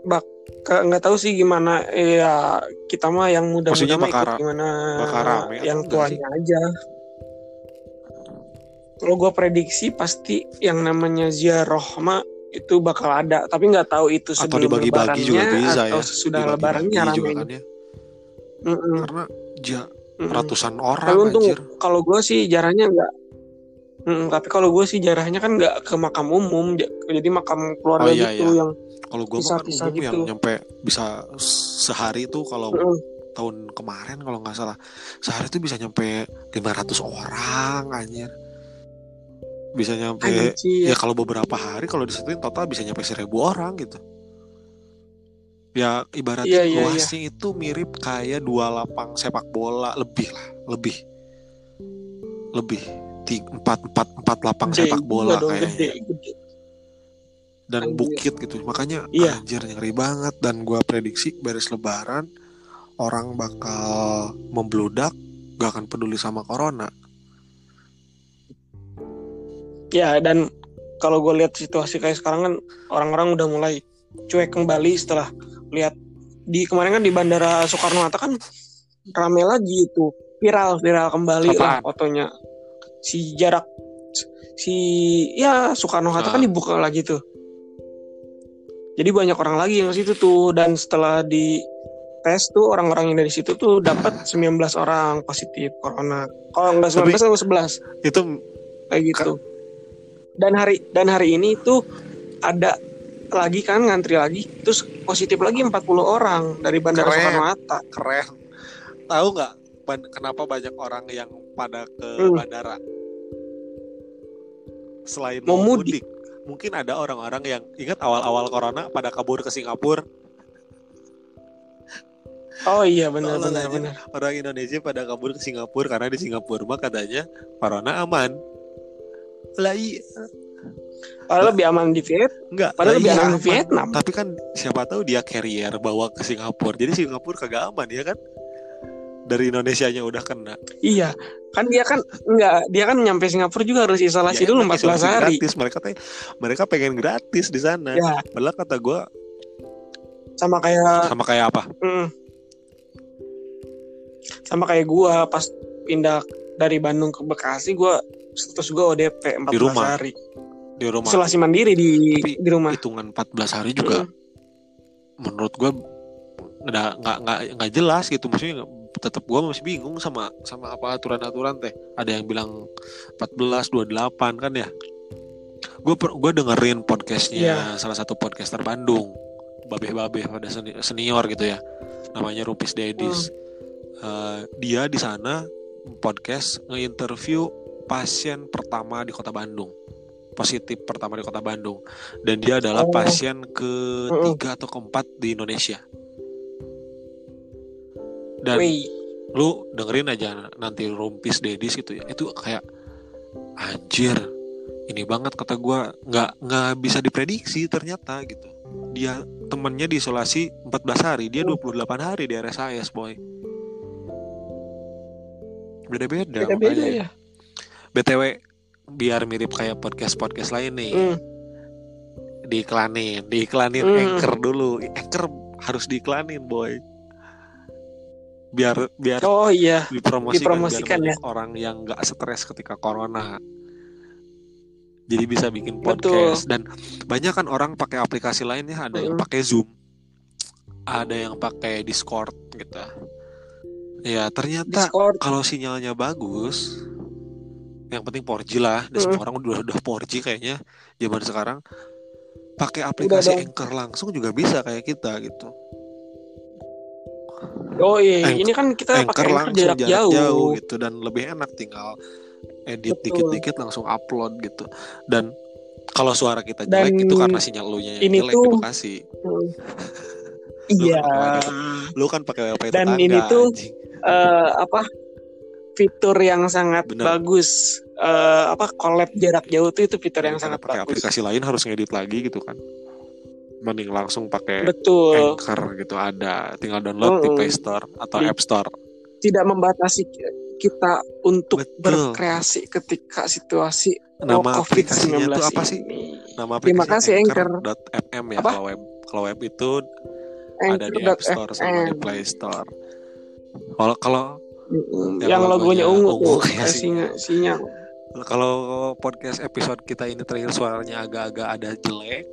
bak nggak tahu sih gimana ya kita mah yang muda-muda Maksudnya mah ikut gimana rame atau yang tuanya aja. Kalau gue prediksi pasti yang namanya ziarah mah itu bakal ada, tapi nggak tahu itu Atau sebelum dibagi-bagi juga bisa atau ya. sesudah lebarannya juga rame. kan ya. Mm-mm, Karena ja- ratusan orang Tapi untung kalau gue sih jarahnya nggak. Mm, tapi kalau gue sih jarahnya kan nggak ke makam umum, ja- jadi makam keluarga Oh, iya, gitu iya. yang Kalau gua mah kan umum yang gitu. nyampe bisa sehari tuh kalau Mm-mm. tahun kemarin kalau nggak salah sehari tuh bisa nyampe 500 orang anjir. Bisa nyampe Anjir. ya kalau beberapa hari kalau disatuin total bisa nyampe seribu orang gitu ya ibaratnya Iya, iya, luasnya itu mirip kayak dua lapang sepak bola lebih lah lebih lebih Ti- empat empat empat lapang Gede sepak bola kayaknya gede, gede. Dan Anjir. bukit gitu makanya Iya. anjir ngeri banget dan gua prediksi beres lebaran orang bakal membludak gak akan peduli sama corona Ya dan kalau gue lihat situasi kayak sekarang kan orang-orang udah mulai cuek kembali setelah lihat di kemarin kan di bandara Soekarno Hatta kan rame lagi itu viral viral kembali lah Apaan? fotonya si jarak si ya Soekarno Hatta kan Ah. dibuka lagi tuh jadi banyak orang lagi yang ke situ tuh dan setelah di tes tuh orang-orang yang dari situ tuh dapat 19 orang positif corona kalau nggak 19 Tapi- atau 11 itu kayak gitu. Dan hari dan hari ini tuh ada lagi kan ngantri lagi terus positif lagi 40 orang dari Bandara Keren. Soekarno Hatta. keren tahu nggak kenapa banyak orang yang pada ke Hmm. bandara selain Mau mau mudik. mudik mungkin ada orang-orang yang ingat awal-awal corona pada kabur ke Singapura Oh iya benar benar orang Indonesia pada kabur ke Singapura karena di Singapura mah katanya corona aman lah iya Padahal lebih aman di Vietnam. enggak Padahal lebih iya aman di. Vietnam. tapi kan siapa tahu dia carrier bawa ke Singapura jadi Singapura kagak aman ya kan dari Indonesia nya udah kena Iya. Kan dia kan enggak dia kan nyampe Singapura juga harus isolasi Ya, dulu emang 14 isolasi hari. gratis mereka teh mereka pengen gratis di sana Ya, malah kata gue sama kayak sama kayak apa mm, sama kayak gua pas pindah dari Bandung ke Bekasi gua status gua ODP 14 Di rumah. hari. di rumah Isolasi mandiri di Tapi di rumah. hitungan 14 hari juga Mm. menurut gue nggak nggak nggak nggak jelas gitu maksudnya tetap gue masih bingung sama sama apa aturan aturan teh. Ada yang bilang 14 28 kan ya? Gue gue dengerin podcastnya salah satu podcaster Bandung babeh babeh pada seni- senior gitu ya. Namanya Rupis Dedis. Eh, dia di sana podcast nge-interview pasien pertama di kota Bandung. Positif pertama di kota Bandung. Dan dia adalah Oh. pasien ketiga atau keempat di Indonesia dan Wih, lu dengerin aja nanti Rumpis Dedis gitu ya. Itu kayak anjir ini banget kata gua. Nggak nggak bisa diprediksi ternyata gitu. Dia temennya diisolasi 14 hari. Dia 28 hari di RSIS boy. Beda-beda beda-beda ya. BTW biar mirip kayak podcast-podcast lain nih. Hmm. diiklanin diiklanin Hmm. anchor dulu. Anchor harus diiklanin boy biar biar Oh iya. dipromosikan, dipromosikan biar banyak orang yang nggak stres ketika corona jadi bisa bikin podcast dan banyak kan orang pakai aplikasi lain ya ada yang Mm. pakai zoom ada yang pakai discord gitu ya ternyata Discord. kalau sinyalnya bagus yang penting 4G lah dan Mm. semua orang udah udah 4G kayaknya zaman sekarang pakai aplikasi. Anchor langsung juga bisa kayak kita gitu Oh iya, Anchor- ini kan kita pakai langsung jarak, jauh. gitu dan lebih enak tinggal edit dikit-dikit langsung upload gitu dan kalau suara kita Dan jelek itu karena sinyal lu nya yang ini jelek tuh-. Iya. *laughs* lu kan pakai wifi Dan tetangga ini tuh- anjing. Eh, apa fitur yang sangat Bener. bagus. Eh, apa collab jarak jauh tuh itu fitur yang Daripada sangat pakai bagus. aplikasi lain harus ngedit lagi gitu kan mending langsung pakai Betul. Anchor gitu ada tinggal download di Mm-mm. Play Store atau Di- App Store Tidak membatasi kita untuk Betul. berkreasi ketika situasi nama aplikasinya COVID-19 tuh apa sih ini. nama Terima aplikasinya kasih, Anchor. Anchor.fm ya Apa? kalau web kalau web itu ada di App Store sama di. Play Store kalau kalau Mm-mm. Yang Yang, logonya logonya ungu, ungu tuh, singa. singa, singa. Kalau podcast episode kita ini terakhir suaranya agak-agak ada jelek.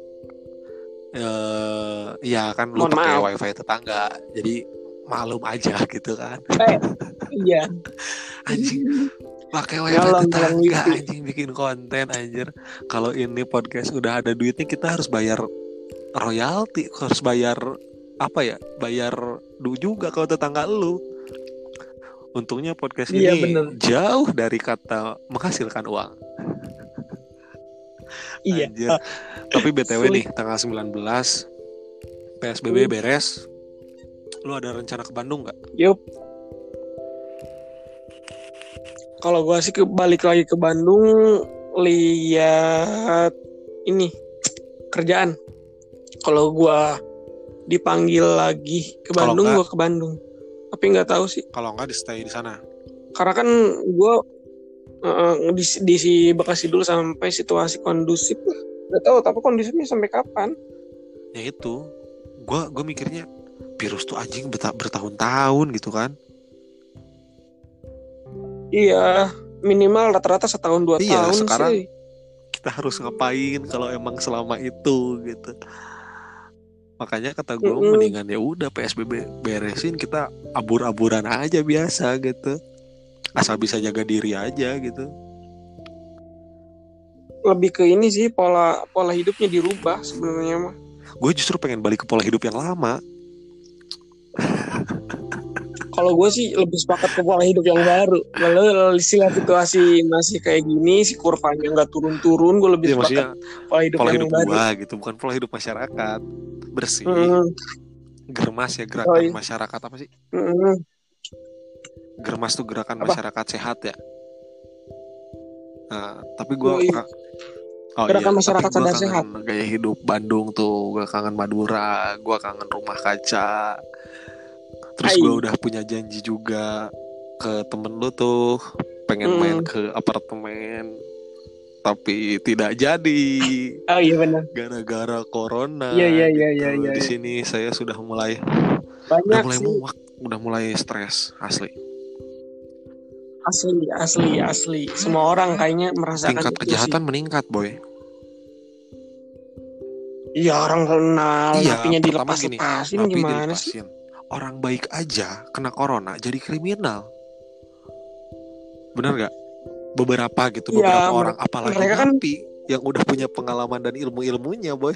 Eh, ya kan lu pakai wifi tetangga, jadi maklum aja gitu kan. Iya. *laughs* Anjing, pakai wifi Nyolong, tetangga, anjing bikin konten anjir. Kalau ini podcast udah ada duitnya kita harus bayar royalti, harus bayar apa ya? Bayar du juga kalau tetangga lu. Untungnya podcast Iya, ini bener. jauh dari kata menghasilkan uang. Iya. Anjir. Tapi BTW Sulit. nih tanggal 19 PSBB beres. Lu ada rencana ke Bandung nggak? Yup. Kalau gua sih ke balik lagi ke Bandung lihat ini kerjaan. Kalau gua dipanggil lagi ke Bandung, gua ke Bandung. Tapi nggak tahu sih, Kalau nggak di stay di sana. karena kan gua eh, di, di si Bekasi dulu sampai situasi kondusif lah. Nggak tahu, tapi kondusifnya sampai kapan? Ya itu. Gua gue mikirnya virus tuh anjing berta- bertahun-tahun gitu kan. Iya, minimal rata-rata setahun dua Iya, tahun sekarang sih. Kita harus ngapain kalau emang selama itu gitu. Makanya kata gue Mm-mm. mendingan ya udah PSBB beresin kita abur-aburan aja biasa gitu. Asal bisa jaga diri aja gitu. lebih ke ini sih pola pola hidupnya dirubah sebenarnya mah. Gue justru pengen balik ke pola hidup yang lama. Kalau gue sih lebih sepakat ke pola hidup yang baru. Kalau istilah situasi masih kayak gini, si kurvanya nggak turun-turun, gue lebih Ya, sepakat pola hidup pola yang hidup baru. gua gitu bukan pola hidup masyarakat bersih Mm, germas ya Oh, gerakan iya. masyarakat apa sih mm, germas tuh gerakan Apa? masyarakat sehat ya nah tapi gua Oh, iya. oh Gerakan iya, masyarakat tapi gua sadar sehat. kangen gaya hidup Bandung tuh gua kangen Madura gua kangen rumah kaca terus gua udah punya janji juga ke temen lu tuh pengen Mm. main ke apartemen tapi tidak jadi *laughs* Oh iya benar. gara-gara corona. Iya, iya, iya, iya, gitu. iya, Di iya. sini saya sudah mulai udah Banyak mulai sih muak, udah mulai stres asli. Asli asli asli. Semua orang kayaknya merasakan Tingkat itu kejahatan meningkat, boy. sih. Iya orang kenal, Iya, napinya pertama dilepas gini, lepasin Napi gimana sih? dilepasin. Orang baik aja kena corona jadi kriminal. Bener gak? Beberapa gitu, Iya, beberapa orang apalagi mereka kan- napi yang udah punya pengalaman dan ilmu-ilmunya, boy.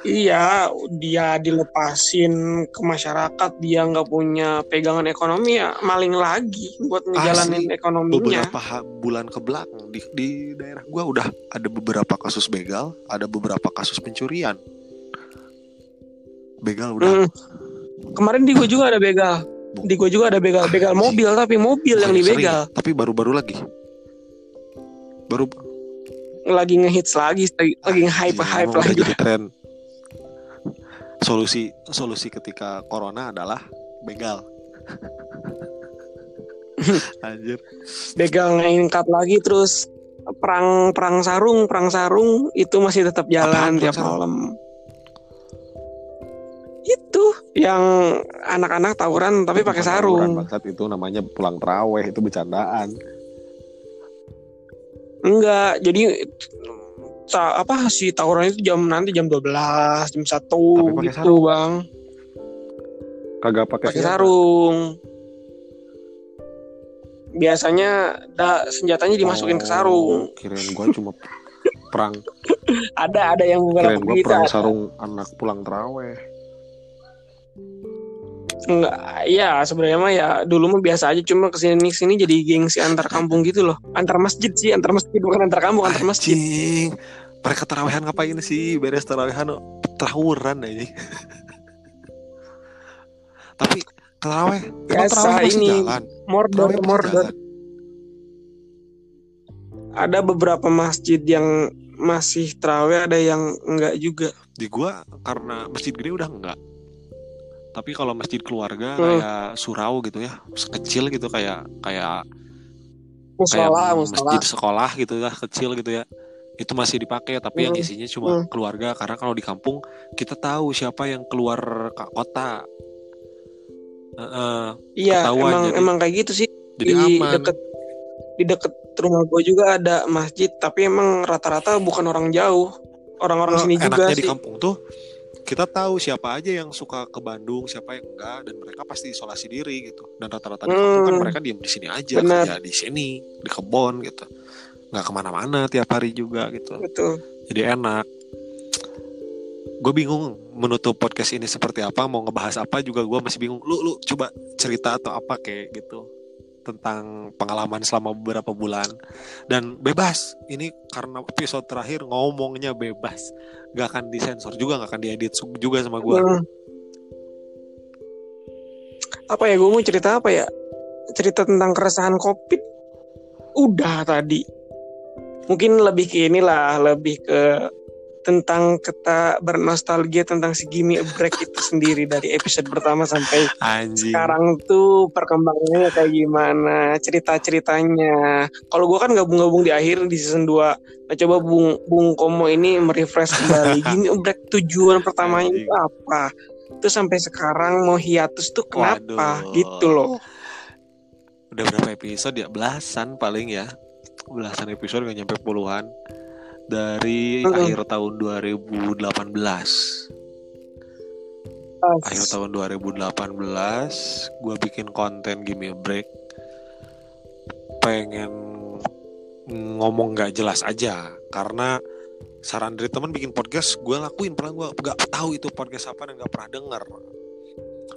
Iya, dia dilepasin ke masyarakat, dia nggak punya pegangan ekonomi ya maling lagi buat ngejalanin ekonominya. beberapa bulan ke belakang di, di daerah gua udah ada beberapa kasus begal, ada beberapa kasus pencurian. Begal udah Hmm. Kemarin di gue juga ada begal. Di gue juga ada begal, begal Anjing. mobil tapi mobil yang bukannya sering, dibegal. tapi baru-baru lagi. Baru Lagi ngehits lagi, lagi, lagi nge-hype Anjing, hype emang udah lagi. jadi tren. Solusi solusi ketika corona adalah begal. *laughs* Anjir. Begal ngangkat lagi terus perang perang sarung, perang sarung itu masih tetap jalan tiap malam. Itu yang anak-anak tawuran tapi pakai tawuran, sarung. bangsat itu namanya pulang teraweh itu bercandaan Enggak, jadi ta- apa sih tawuran itu jam nanti jam 12, jam 1 Tapi gitu, sarung. Bang. kagak pakai sarung. Biasanya da, senjatanya dimasukin ke sarung. Oh, kirain gua cuma perang *laughs* Ada ada yang beberapa kirain gua perang sarung anak pulang teraweh Enggak, iya sebenarnya mah ya dulu mah biasa aja cuma ke sini sini jadi gengsi antar kampung gitu loh. Antar masjid sih, antar masjid bukan antar kampung, antar masjid. Anjing. Mereka terawehan ngapain sih? Beres terawehan terawuran aja. *laughs* Tapi teraweh, Biasa teraweh masih ini. jalan. Mordor, Teraweh mordor. jalan. Ada beberapa masjid yang masih terawih, ada yang enggak juga. Di gua karena masjid gede udah enggak. Tapi kalau masjid keluarga Hmm. kayak surau gitu ya, sekecil gitu kayak kayak kayak Musola, musola. masjid sekolah gitu ya, kecil gitu ya. Itu masih dipakai tapi yang Hmm. isinya cuma Hmm. keluarga karena kalau di kampung kita tahu siapa yang keluar ke kota. Heeh. Iya, ketahuan emang jadi- emang kayak gitu sih. jadi di aman. deket di deket rumah gue juga ada masjid, tapi emang rata-rata bukan orang jauh, orang-orang Eh, sini juga enaknya sih. di kampung tuh kita tahu siapa aja yang suka ke Bandung, siapa yang enggak, dan mereka pasti isolasi diri gitu. Dan rata-rata di kampung kan Hmm. mereka diem di sini aja, Benar. kerja di sini, di kebon gitu, nggak ke mana-mana tiap hari juga gitu. Betul. Jadi enak. Gue bingung menutup podcast ini seperti apa, mau ngebahas apa juga gue masih bingung. Lu lu coba cerita atau apa kayak gitu tentang pengalaman selama beberapa bulan dan bebas ini karena episode terakhir ngomongnya bebas nggak akan disensor juga nggak akan diedit juga sama gue Hmm. Apa ya gue mau cerita apa ya? Cerita tentang keresahan covid. Udah tadi. Mungkin lebih ke inilah, lebih ke tentang kita bernostalgia tentang si Gimme a Break itu sendiri dari episode pertama sampai anjing. sekarang tuh perkembangannya kayak gimana cerita-ceritanya. Kalau gua kan gabung-gabung di akhir di season 2 nah coba Bung Bung Komo ini merefresh kembali. *laughs* Gini break tujuan pertamanya Anjing. itu apa? Terus sampai sekarang mau hiatus tuh kenapa? Waduh. gitu loh. Udah berapa episode ya? Belasan paling ya. Belasan episode nggak nyampe puluhan dari Mm-mm. akhir tahun 2018 akhir tahun 2018 gue bikin konten Gimme a Break. Pengen ngomong nggak jelas aja karena saran dari teman bikin podcast gue lakuin. Pernah gue nggak tahu itu podcast apa dan nggak pernah denger.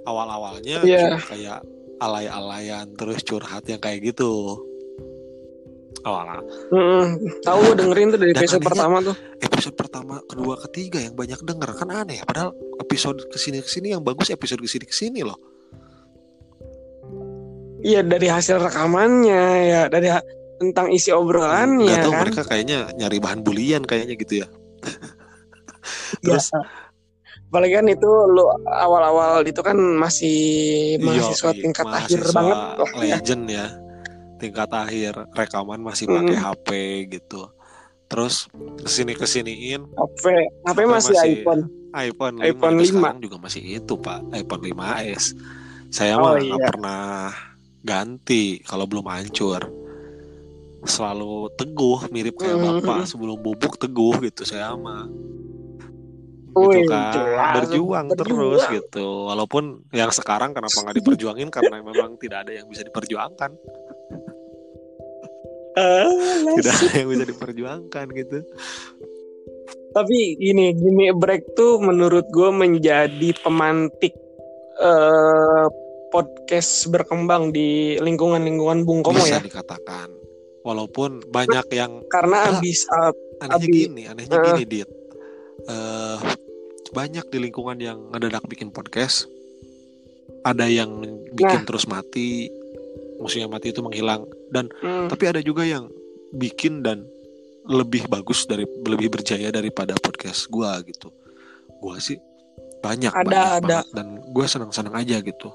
Awal awalnya Iya. kayak alay-alayan terus curhat yang kayak gitu awal Mm-mm. tahu gue dengerin tuh dari Dan episode anehnya- pertama tuh episode pertama kedua ketiga yang banyak denger kan aneh ya padahal episode ke sini ke sini yang bagus episode ke sini ke sini loh iya dari hasil rekamannya ya dari ha- tentang isi obrolannya Nggak tahu kan mereka kayaknya nyari bahan bulian kayaknya gitu ya. *laughs* Terus Ya. apalagi kan itu lo awal-awal itu kan masih mahasiswa yoi, tingkat akhir iya, mahasiswa banget lah ya. legend ya. Tingkat akhir rekaman masih pakai Mm. HP gitu. Terus ke sini kesiniin HP HP masih, masih iPhone iPhone 5, iPhone sampai 5. sekarang juga masih itu pak iPhone 5s. Saya Oh, mah iya. pernah ganti kalau belum hancur. Selalu teguh mirip kayak Mhm. bapak sebelum bubuk teguh gitu saya mah. Gitu kan jelas. berjuang, terus Berjuang. gitu walaupun yang sekarang kenapa nggak diperjuangin karena memang tidak ada yang bisa diperjuangkan tidak nasib. ada yang bisa diperjuangkan gitu tapi gini gini break tuh menurut gue menjadi pemantik eh, podcast berkembang di lingkungan-lingkungan Bung Komo bisa ya dikatakan walaupun banyak yang karena Lah. abis uh, anehnya Abi. gini anehnya Ah. gini dit Eh, banyak di lingkungan yang ngedadak bikin podcast ada yang bikin Nah. terus mati maksudnya mati itu menghilang dan hmm, tapi ada juga yang bikin dan lebih bagus dari lebih berjaya daripada podcast gua gitu. Gua sih banyak Ada, banyak ada. banget dan gue senang senang aja gitu.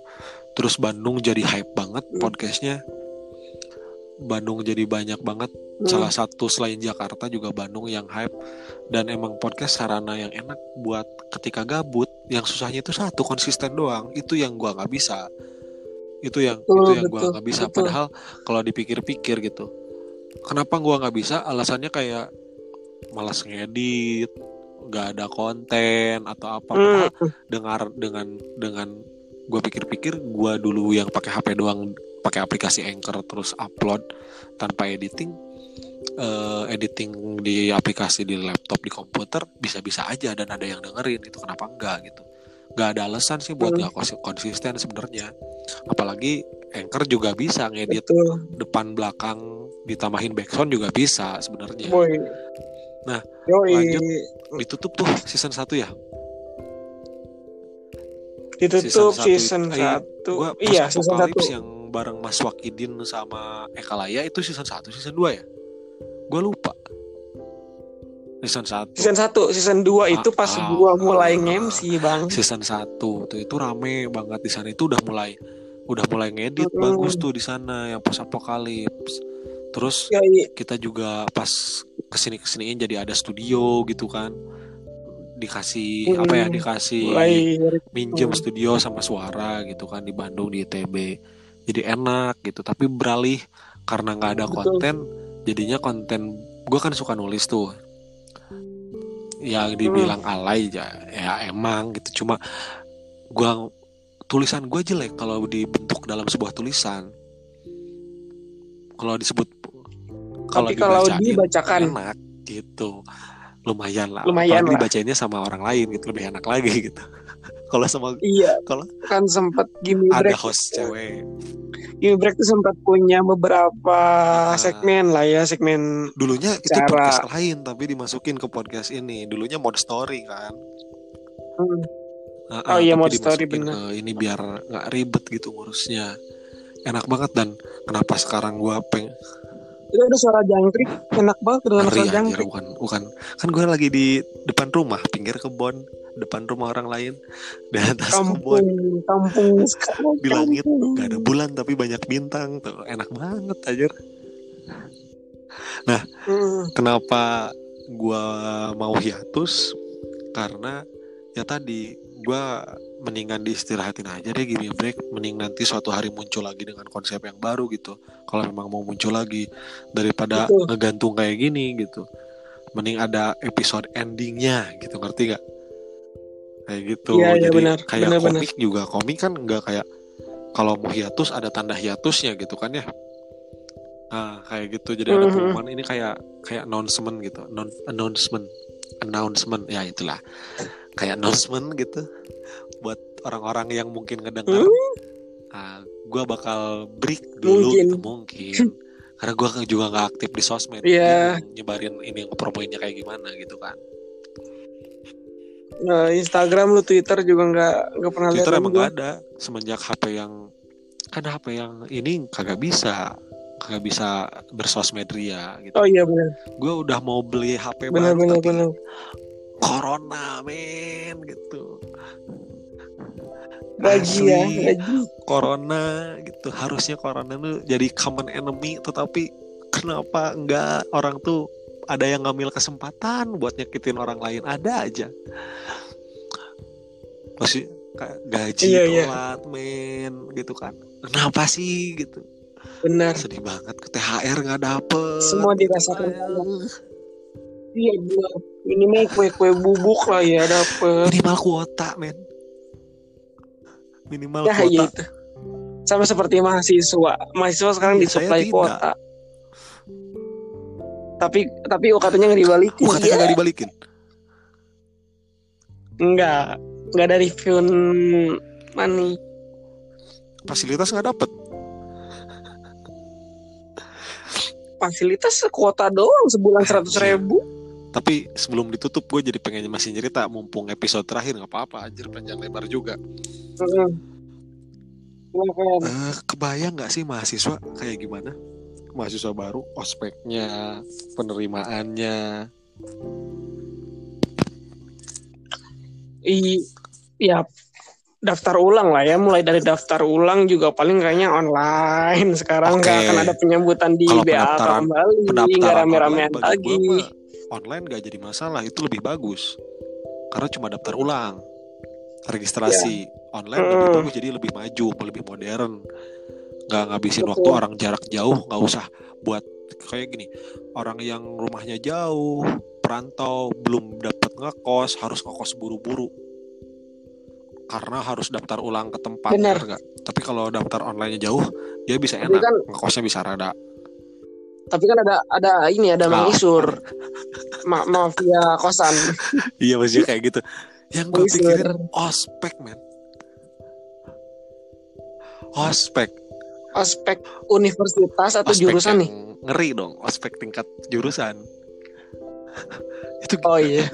Terus Bandung jadi hype banget Hmm. podcastnya. Bandung jadi banyak banget. Hmm, salah satu selain Jakarta juga Bandung yang hype. Dan emang podcast sarana yang enak buat ketika gabut yang susahnya itu satu konsisten doang. Itu yang gua nggak bisa itu yang Betul, itu yang gua betul, nggak bisa. betul. padahal kalau dipikir-pikir gitu kenapa gua nggak bisa? Alasannya kayak malas ngedit nggak ada konten atau apa. Padahal dengar dengan dengan gue pikir-pikir gue dulu yang pakai HP doang pakai aplikasi Anchor terus upload tanpa editing eh, editing di aplikasi di laptop di komputer bisa-bisa aja dan ada yang dengerin itu kenapa enggak gitu nggak ada alasan sih buat Hmm. nggak konsi- konsisten sebenarnya apalagi Anchor juga bisa ngedit betul. depan belakang ditambahin background juga bisa sebenarnya. Nah, Yoi. lanjut. ditutup tuh season 1 ya ditutup Season season satu itu- eh, 1. gua Iya, season 1. Apocalypse yang bareng Mas Wakidin sama Eka Laya itu season 1 season 2 ya gue lupa season 1 Season 1, season 2 itu pas Ah, gua ah, mulai ah, nge-MC, Bang. season 1 tuh itu rame banget di sana itu udah mulai udah mulai ngedit Mm-mm. bagus tuh di sana yang Post Apocalypse terus Yoi. kita juga pas ke sini kesiniin jadi ada studio gitu kan dikasih Mm-mm. apa ya dikasih Mulai minjem Hmm. studio sama suara gitu kan di Bandung di ITB jadi enak gitu tapi beralih karena nggak ada Betul. konten jadinya konten gue kan suka nulis tuh yang dibilang Hmm. alay ya, ya emang gitu cuma gua tulisan gue jelek kalau dibentuk dalam sebuah tulisan kalau disebut kalau dibacain, dibacakan. enak gitu lumayan lah Lumayan Apalagi lah. dibacainnya sama orang lain gitu lebih enak lagi gitu kalau sama Iya, Kalau- kan sempat Gimme ada Break. host cewek. Gimme Break tuh sempat punya beberapa Ah. segmen lah ya, segmen dulunya itu Cara- podcast lain tapi dimasukin ke podcast ini. Dulunya mod story kan? Hmm, Ah, Oh iya, mod story, ke ini biar nggak ribet gitu ngurusnya. Enak banget dan. Kenapa sekarang gua peng itu ada suara jangkrik, enak banget dengan suara jangkrik. bukan bukan. Kan gue lagi di depan rumah pinggir kebon depan rumah orang lain. Di atas Kampung, kebun. kampung. *laughs* Di langit. Kampung. gak ada bulan tapi banyak bintang. Tuh enak banget aja Hmm, kenapa gua mau hiatus? Karena ya tadi gua mendingan diistirahatin aja deh gini break. Mending nanti suatu hari muncul lagi dengan konsep yang baru gitu. Kalau memang mau muncul lagi daripada Betul. ngegantung kayak gini gitu. Mending ada episode endingnya gitu ngerti gak kayak gitu jadi benar. kayak Benar, benar. komik juga komik kan nggak kayak kalau mau hiatus ada tanda hiatusnya gitu kan ya Nah, kayak gitu. Jadi ada Mhm. pengumuman ini kayak kayak announcement gitu. Non announcement. Announcement. Ya itulah. Kayak announcement gitu buat orang-orang yang mungkin ngedengar. Hmm? Nah, gua bakal break dulu Mungkin. gitu mungkin. Karena gua juga nggak aktif di sosmed. Bingung Nyebarin ini ngepromoinnya kayak gimana gitu kan. Nah, Instagram lu Twitter juga nggak nggak pernah lihat Twitter emang nggak ada. Semenjak HP yang kan HP yang ini kagak bisa kagak bisa bersosmed ria gitu. Oh iya benar, gue udah mau beli HP benar baru benar tapi benar. corona men gitu. Gaji ya, gaji. corona gitu. Harusnya corona tuh jadi common enemy tetapi kenapa enggak orang tuh ada yang ngambil kesempatan buat nyakitin orang lain ada aja masih kayak gaji Iya, iya. telat men gitu kan kenapa sih gitu Benar. sedih banget ke THR nggak dapet Semua dirasakan. Iya benar. Minimal kue-kue bubuk lah ya dapet. minimal kuota men minimal Ya kuota iya itu. Sama seperti mahasiswa. Mahasiswa sekarang Iya, saya disuplai tidak. Tapi tapi UKT-nya nggak dibalikin. UKT Iya. kagak dibalikin Enggak. Enggak dari refund money. fasilitas nggak dapet Fasilitas kuota doang sebulan seratus ribu. tapi sebelum ditutup gue jadi pengen masih cerita mumpung episode terakhir nggak apa-apa anjir panjang lebar juga. Silakan. Eh, kebayang nggak sih mahasiswa kayak gimana mahasiswa baru ospeknya penerimaannya. I, ya daftar ulang lah ya. Mulai dari daftar ulang juga paling kayaknya online. Sekarang nggak Oke. akan ada penyambutan di Kalau pendaftaran- kembali. Nggak rame-ramean online lagi. mah online gak jadi masalah. Itu lebih bagus. Karena cuma daftar ulang. Registrasi online lebih Hmm. bagus jadi lebih maju lebih modern nggak ngabisin Betul. waktu orang jarak jauh nggak usah buat kayak gini orang yang rumahnya jauh perantau belum dapat ngekos harus ngekos buru-buru karena harus daftar ulang ke tempat bener nggak? tapi kalau daftar online jauh dia bisa Tapi enak kan- ngekosnya bisa rada Tapi kan ada ada ini ada Ah. mengisur ma *laughs* mafia kosan. iya maksudnya kayak gitu yang gue pikirin ospek men ospek Aspek universitas atau ospek jurusan nih? ngeri dong ospek tingkat jurusan *laughs* itu Oh iya.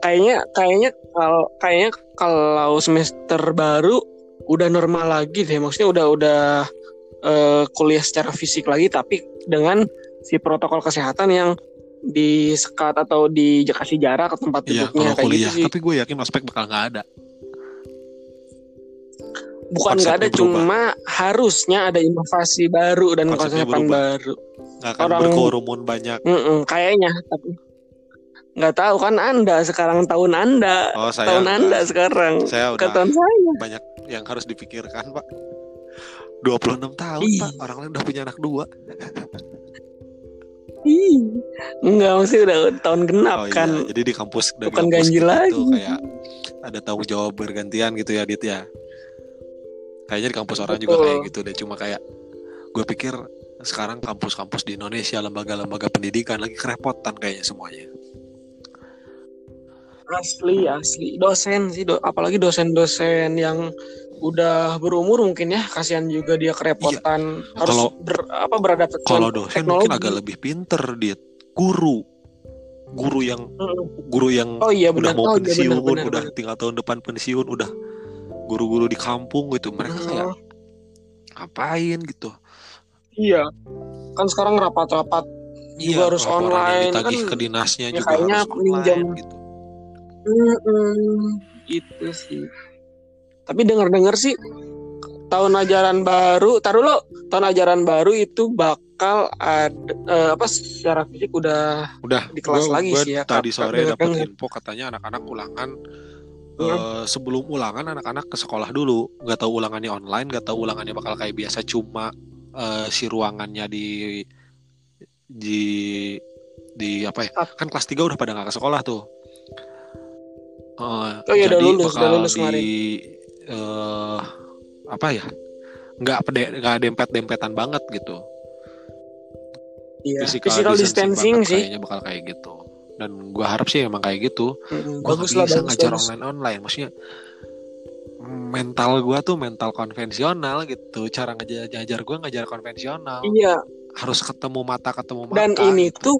kayaknya kayaknya kalau kayaknya kalau semester baru udah normal lagi deh. Maksudnya udah udah eh, kuliah secara fisik lagi tapi dengan si protokol kesehatan yang disekat atau dikasih jarak ke tempat Iya duduknya kayak kuliah gitu sih. tapi gue yakin ospek bakal nggak ada Bukan nggak ada konsepnya cuma harusnya ada inovasi baru dan Konsepnya konsepan berubah. baru. nggak akan Orang- berkerumun banyak. Mm-mm, kayaknya tapi nggak tahu kan anda sekarang tahun anda. Oh saya tahun udah- anda sekarang. Saya udah. Tahun saya. Banyak yang harus dipikirkan pak. 26 tahun Ih. pak. Orang lain udah punya anak dua. Ih, nggak mesti udah tahun genap oh kan. Iya jadi di kampus dari Bukan ganjil kita lagi. tuh kayak ada tanggung jawab bergantian gitu ya Dit ya kayaknya di kampus orang juga Betul. kayak gitu deh. Cuma kayak gue pikir sekarang kampus-kampus di Indonesia lembaga-lembaga pendidikan lagi kerepotan kayaknya semuanya. Asli asli. Dosen sih do- apalagi dosen-dosen yang udah berumur mungkin ya. Kasihan juga dia kerepotan. Harus Kalau- ber- apa beradaptasi kalau dosen mungkin teknologi. agak lebih pinter Dit guru. Guru yang guru yang oh iya udah benar mau oh, iya, pensiun benar, benar, udah benar. tinggal tahun depan pensiun udah guru-guru di kampung gitu mereka kayak ngapain? gitu. Iya. Kan sekarang rapat-rapat juga harus online ditagih kan ke dinasnya ya juga kayaknya harus online minjam. gitu. Mm-mm, itu sih. Tapi dengar-dengar sih tahun ajaran baru, taruh lo tahun ajaran baru itu bakal ada eh, apa secara fisik udah udah Di kelas gua- lagi gua sih ya, tadi sore dapat info katanya anak-anak ulangan Eh, sebelum ulangan anak-anak ke sekolah dulu. Nggak tahu ulangannya online nggak tahu ulangannya bakal kayak biasa. Cuma eh, si ruangannya di di di apa ya? Kan kelas 3 udah pada nggak ke sekolah tuh. Eh, Oh iya, udah jadi lulus, bakal udah lulus di eh, apa ya? Nggak pede nggak dempet dempetan banget gitu. Iya, physical, physical distancing banget sih. kayaknya bakal kayak gitu dan gua harap sih emang kayak gitu. Mm, nggak lah bisa bagus, ngajar bagus. online online. Maksudnya mental gua tuh mental konvensional gitu. Cara ngajar ngajar gua ngajar konvensional. Iya, harus ketemu mata ketemu mata dan ini gitu. tuh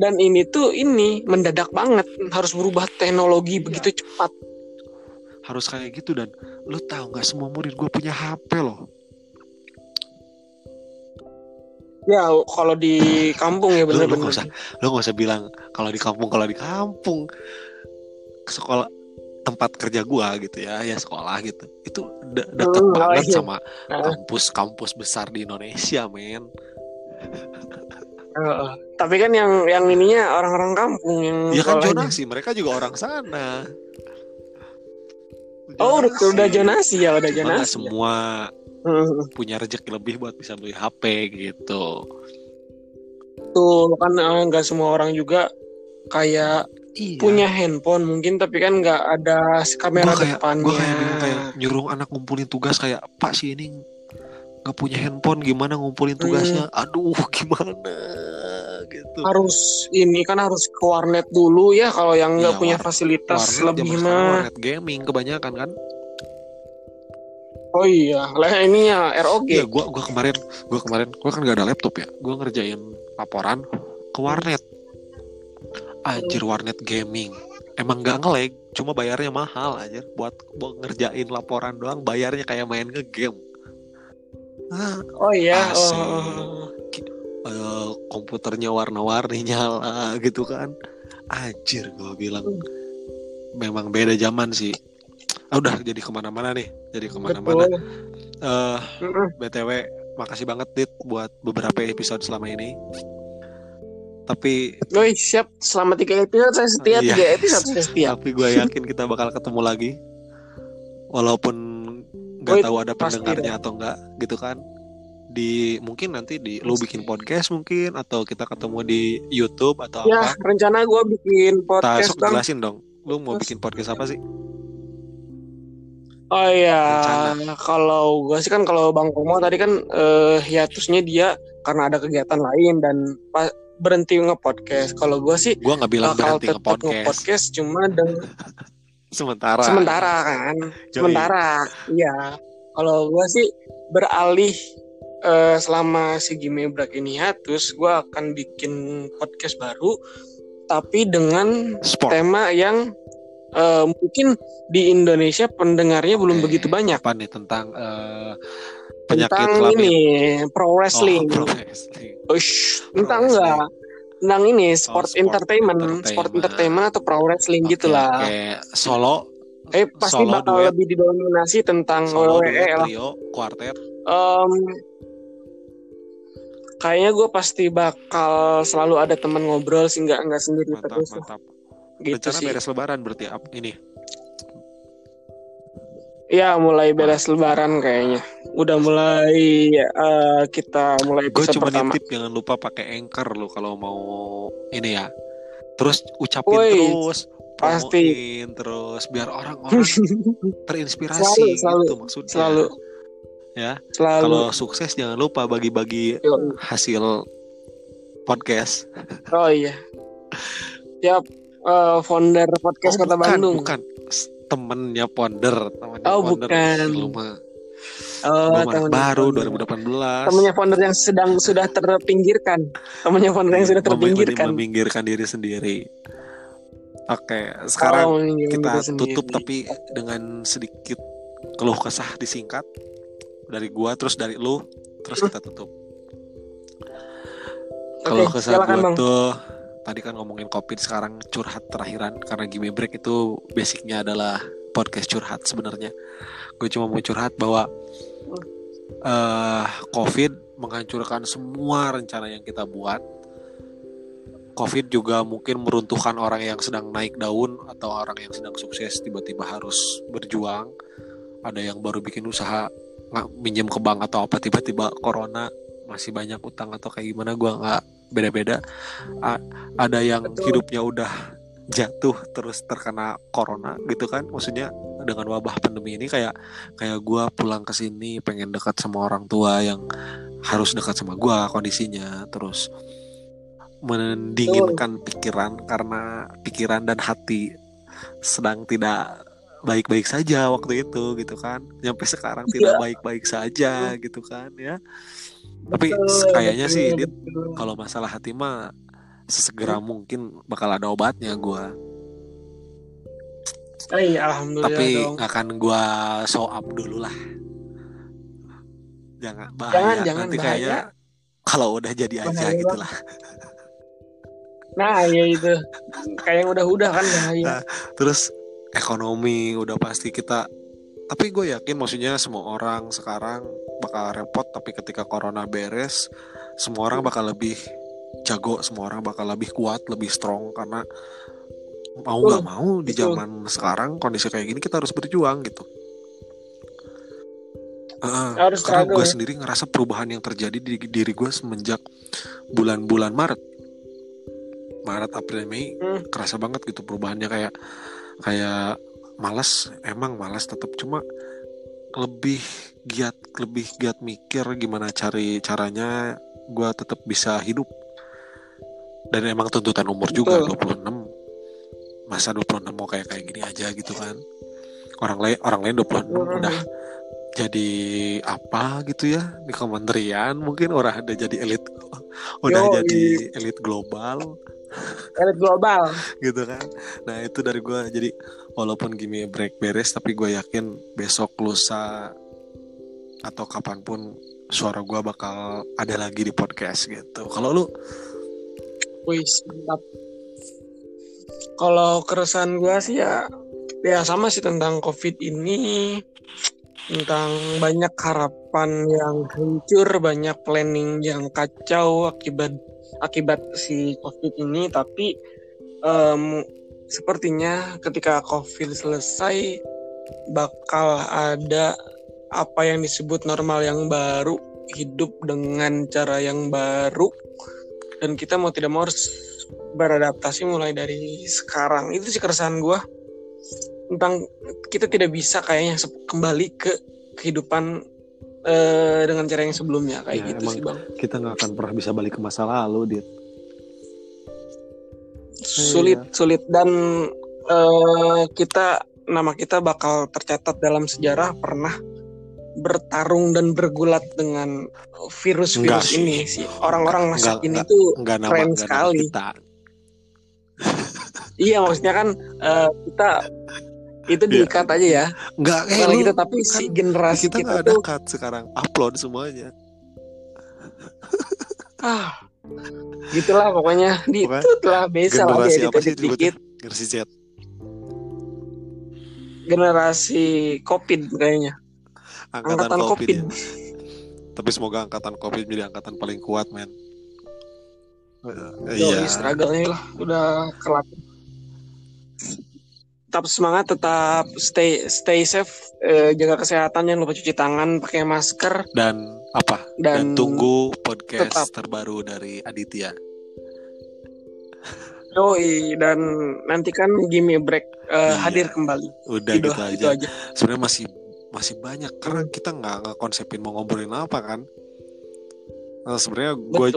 dan ini tuh ini mendadak banget. Harus berubah teknologi begitu cepat. harus kayak gitu dan lu tahu nggak semua murid gua punya HP loh Ya, kalau di kampung ya Lu- lu benar-benar. nggak usah lu nggak usah bilang kalau di kampung kalau di kampung sekolah tempat kerja gua gitu ya ya sekolah gitu itu de- deket Hmm, oh banget iya. sama Nah. kampus-kampus besar di Indonesia men Heeh. tapi kan yang yang ininya orang-orang kampung yang ya kan jonasi mereka juga orang sana Oh, udah, udah jonasi ya, udah Cuma jonasi. ya. semua *laughs* punya rezeki lebih buat bisa beli HP gitu. Tuh kan eh, nggak semua orang juga kayak iya. punya handphone mungkin tapi kan nggak ada kamera Gua kayak depannya. gue kayak bingung kayak nyuruh anak ngumpulin tugas kayak pak si ini nggak punya handphone gimana ngumpulin Hmm. tugasnya aduh *laughs* gimana? Gitu. Harus ini kan harus ke warnet dulu ya kalau yang nggak Iya, punya war- fasilitas warnet lebih mah. warnet gaming kebanyakan kan Oh iya, lah ininya ROG. Iya, gua gua kemarin gua kemarin gua kan gak ada laptop ya. Gua ngerjain laporan ke warnet. Anjir warnet gaming. Emang gak ngelag, cuma bayarnya mahal anjir buat buat ngerjain laporan doang bayarnya kayak main ngegame. Ah, Oh iya. Asik. Oh. eh, komputernya warna-warni nyala gitu kan. Anjir gua bilang memang beda zaman sih. Ah, udah jadi ke mana-mana nih, jadi ke mana-mana. Betul. Eh. BTW makasih banget Dit buat beberapa episode selama ini. tapi Woi siap selama tiga episode saya setia Iya. tiga episode saya setia. tapi gue yakin kita bakal ketemu lagi walaupun nggak tahu ada pendengarnya atau enggak gitu kan di mungkin nanti di lu bikin podcast mungkin atau kita ketemu di YouTube atau Ya apa rencana gue bikin podcast bang. jelasin dong lu mau bikin podcast apa sih Oh iya, Rencana. kalau gue sih kan kalau Bang Komo tadi kan eh, hiatusnya dia karena ada kegiatan lain dan pa- berhenti nge-podcast. Kalau gue sih gue nggak bilang bakal berhenti nge-podcast nge-podcast cuma dengan *laughs* sementara sementara kan, Yoi. sementara. Iya. Kalau gue sih beralih eh, selama si Gimebrak ini hiatus, gue akan bikin podcast baru tapi dengan sport tema yang eh, mungkin di Indonesia pendengarnya belum Oke. begitu banyak. apa nih tentang eh, penyakit tentang kelamin ini pro wrestling. oh, pro wrestling Ush, Pro tentang wrestling. enggak? Tentang ini sport, sport entertainment, entertainment. sport entertainment atau pro wrestling Oke, gitulah. oke. solo Eh pasti solo, bakal duet. lebih didominasi tentang solo WWE duet, lah. trio quartet Em, kayaknya gue pasti bakal selalu ada teman ngobrol sih nggak nggak sendiri mantap terus mantap gitu rencana sih. beres lebaran berarti ini Ya mulai beres lebaran kayaknya. Udah mulai eh, kita mulai gue cuma pertama. nitip jangan lupa pakai anchor lo kalau mau ini ya terus ucapin Woi, terus pasti. terus biar orang-orang *laughs* terinspirasi Selalu, selalu, gitu maksudnya Selalu. Ya, Selalu. kalau sukses jangan lupa bagi-bagi hasil podcast Oh iya. *laughs* Siap eh, founder podcast Oh, Kota bukan, Bandung. bukan temennya founder temennya Oh, founder bukan. Lu mah Oh, temennya baru founder. 2018 Temennya founder yang sedang sudah terpinggirkan. Temennya founder yang sudah Mem- terpinggirkan. meminggirkan diri sendiri oke sekarang Oh, kita diri sendiri. tutup tapi dengan sedikit keluh kesah disingkat dari gua terus dari lu terus kita tutup Oke, kesah gua Bang. tuh tadi kan ngomongin covid sekarang curhat terakhiran. Karena Gimme Break itu basicnya adalah podcast curhat sebenarnya. Gue cuma mau curhat bahwa eh covid menghancurkan semua rencana yang kita buat. Covid juga mungkin meruntuhkan orang yang sedang naik daun atau orang yang sedang sukses tiba-tiba harus berjuang. Ada yang baru bikin usaha nggak minjem ke bank atau apa tiba-tiba corona masih banyak utang atau kayak gimana gua nggak beda-beda. A- ada yang Betul. hidupnya udah jatuh terus terkena corona gitu kan? Maksudnya dengan wabah pandemi ini kayak kayak gua pulang ke sini pengen dekat sama orang tua yang harus dekat sama gua kondisinya. Terus mendinginkan pikiran karena pikiran dan hati sedang tidak baik-baik saja waktu itu gitu kan? Sampai sekarang tidak baik-baik saja gitu kan ya tapi Betul, kayaknya betul, sih Dit, kalau masalah hati mah sesegera mungkin bakal ada obatnya gua iya, alhamdulillah tapi dong. akan gua show up dulu lah jangan bahaya Jangan, jangan, nanti bahaya. kayaknya kalau udah jadi aja Bahaya gitu lah Nah, ya itu. Kayak yang udah-udah kan bahaya. Nah, terus ekonomi udah pasti kita tapi gue yakin maksudnya semua orang sekarang bakal repot tapi ketika corona beres semua orang bakal lebih jago semua orang bakal lebih kuat lebih strong karena mau nggak mau di betul. zaman sekarang kondisi kayak gini kita harus berjuang gitu Heeh, Harus karena gue ya. sendiri ngerasa perubahan yang terjadi di diri gue semenjak bulan-bulan Maret Maret April Mei Hmm. kerasa banget gitu perubahannya kayak kayak malas emang malas tetap cuma lebih giat lebih giat mikir gimana cari caranya gue tetap bisa hidup dan emang tuntutan umur juga Betul. 26 masa 26 mau kayak kayak gini aja gitu kan orang lain orang lain 26 Hmm. udah jadi apa gitu ya di kementerian mungkin orang udah jadi elit udah Yoi. jadi elit global Elit global. *laughs* gitu kan nah itu dari gue jadi walaupun gini break beres tapi gue yakin besok lusa atau kapan pun suara gue bakal ada lagi di podcast gitu kalau lu Wih, mantap. Kalau keresahan gua sih ya ya sama sih tentang covid ini tentang banyak harapan yang hancur, banyak planning yang kacau akibat akibat si COVID ini. Tapi um, sepertinya ketika COVID selesai bakal ada apa yang disebut normal yang baru, hidup dengan cara yang baru, dan kita mau tidak mau harus beradaptasi mulai dari sekarang. Itu sih keresahan gue tentang kita tidak bisa kayaknya kembali ke kehidupan uh, dengan cara yang sebelumnya kayak ya, gitu sih bang. Kita nggak akan pernah bisa balik ke masa lalu, dit. Sulit, ya. sulit dan uh, kita nama kita bakal tercatat dalam sejarah pernah bertarung dan bergulat dengan virus-virus ini sih. Orang-orang masa ini tuh enggak, keren nama, sekali. Kita. iya maksudnya kan uh, kita itu iya. diikat aja ya nggak eh, lu, kita tapi kan si generasi kita, kita ada tuh sekarang upload semuanya ah gitulah pokoknya. Di lah biasa lah ya sih dikit generasi Z. Generasi covid kayaknya. Angkatan, angkatan covid, COVID. Ya. tapi semoga angkatan covid jadi angkatan paling kuat men. Uh, iya. struggle-nya lah. Udah kelak tetap semangat, tetap stay stay safe, eh, jaga kesehatan, jangan lupa cuci tangan, pakai masker dan apa? Dan, dan tunggu podcast tetap. terbaru dari Aditya. Yoi, dan nanti kan Gimme Break uh, iya. hadir kembali. Udah gitu, gitu aja. aja. Sebenarnya masih masih banyak karena kita nggak ngekonsepin mau ngobrolin apa kan. Nah, sebenarnya gue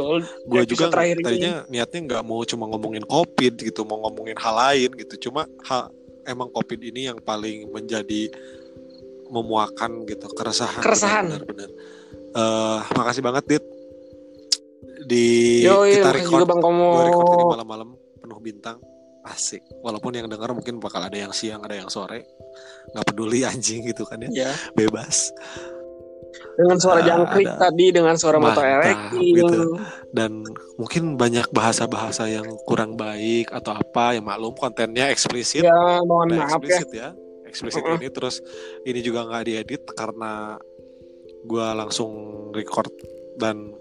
gue juga tadinya ini. niatnya nggak mau cuma ngomongin covid gitu, mau ngomongin hal lain gitu. Cuma hal emang covid ini yang paling menjadi memuakan gitu keresahan. Keresahan. Benar-benar. Uh, makasih banget dit. Di Yo, iya, kita record, bang Komo. record ini malam-malam penuh bintang. Asik. Walaupun yang dengar mungkin bakal ada yang siang ada yang sore. Nggak peduli anjing gitu kan ya, ya. bebas dengan suara uh, jangkrik ada, tadi dengan suara motor ereking gitu. dan mungkin banyak bahasa-bahasa yang kurang baik atau apa yang maklum kontennya eksplisit. Ya mohon nah, maaf eksplisit ya, ya. eksplisit uh -uh. ini terus ini juga nggak diedit karena gue langsung record dan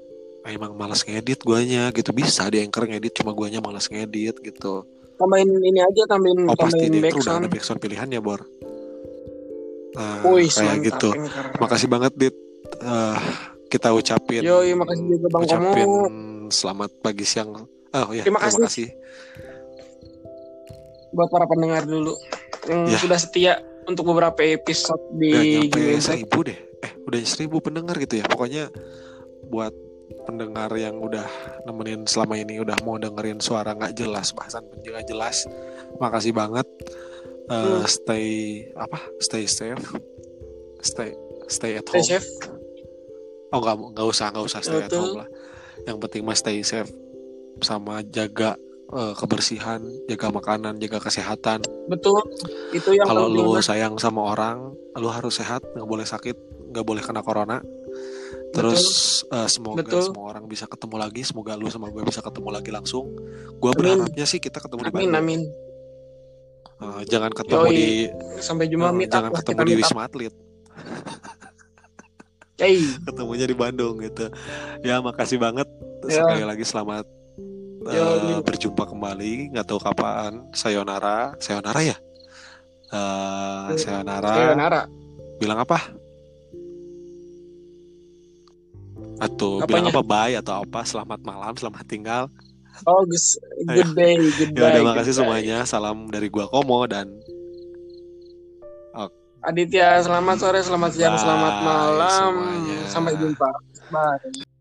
emang malas ngedit guanya gitu. Bisa dia anchor ngedit cuma guanya malas ngedit gitu. Tambahin ini aja tambahin oh pasti dia udah ada backsound pilihannya bor. Nah, Uy, kayak gitu. Makasih banget Dit uh, kita ucapin. Yo, iya, makasih juga Bang ucapin selamat pagi siang. Oh ya, terima, terima kasih. Buat para pendengar dulu yang ya. sudah setia untuk beberapa episode di Udah seribu deh. Eh, udah seribu pendengar gitu ya. Pokoknya buat pendengar yang udah nemenin selama ini udah mau dengerin suara nggak jelas bahasan nggak jelas makasih banget uh, hmm. stay apa stay safe stay stay at home. Stay safe. Oh nggak nggak usah nggak usah stay Betul. at home lah. Yang penting mah stay safe sama jaga uh, kebersihan, jaga makanan, jaga kesehatan. Betul. Itu yang kalau lu sayang sama orang, lu harus sehat, nggak boleh sakit, nggak boleh kena corona. Terus uh, semoga Betul. semua orang bisa ketemu lagi, semoga lu sama gue bisa ketemu lagi langsung. Gue berharapnya sih kita ketemu amin, di Bandung. Amin, amin. Uh, jangan ketemu Yoi. di sampai jumpa uh, jangan ketemu di Wisma Atlet. *laughs* Hey. Ketemunya di Bandung gitu. Ya makasih banget ya. sekali lagi selamat uh, berjumpa kembali. Nggak tahu kapan. Sayonara, sayonara ya. Uh, sayonara. Sayonara. Bilang apa? Atau Apanya? bilang apa bye atau apa? Selamat malam, selamat tinggal. Oh, good day, good day. Ya udah makasih semuanya. Salam dari gua Komo dan Aditya, selamat sore, selamat siang, selamat malam. Semuanya. Sampai jumpa. Bye.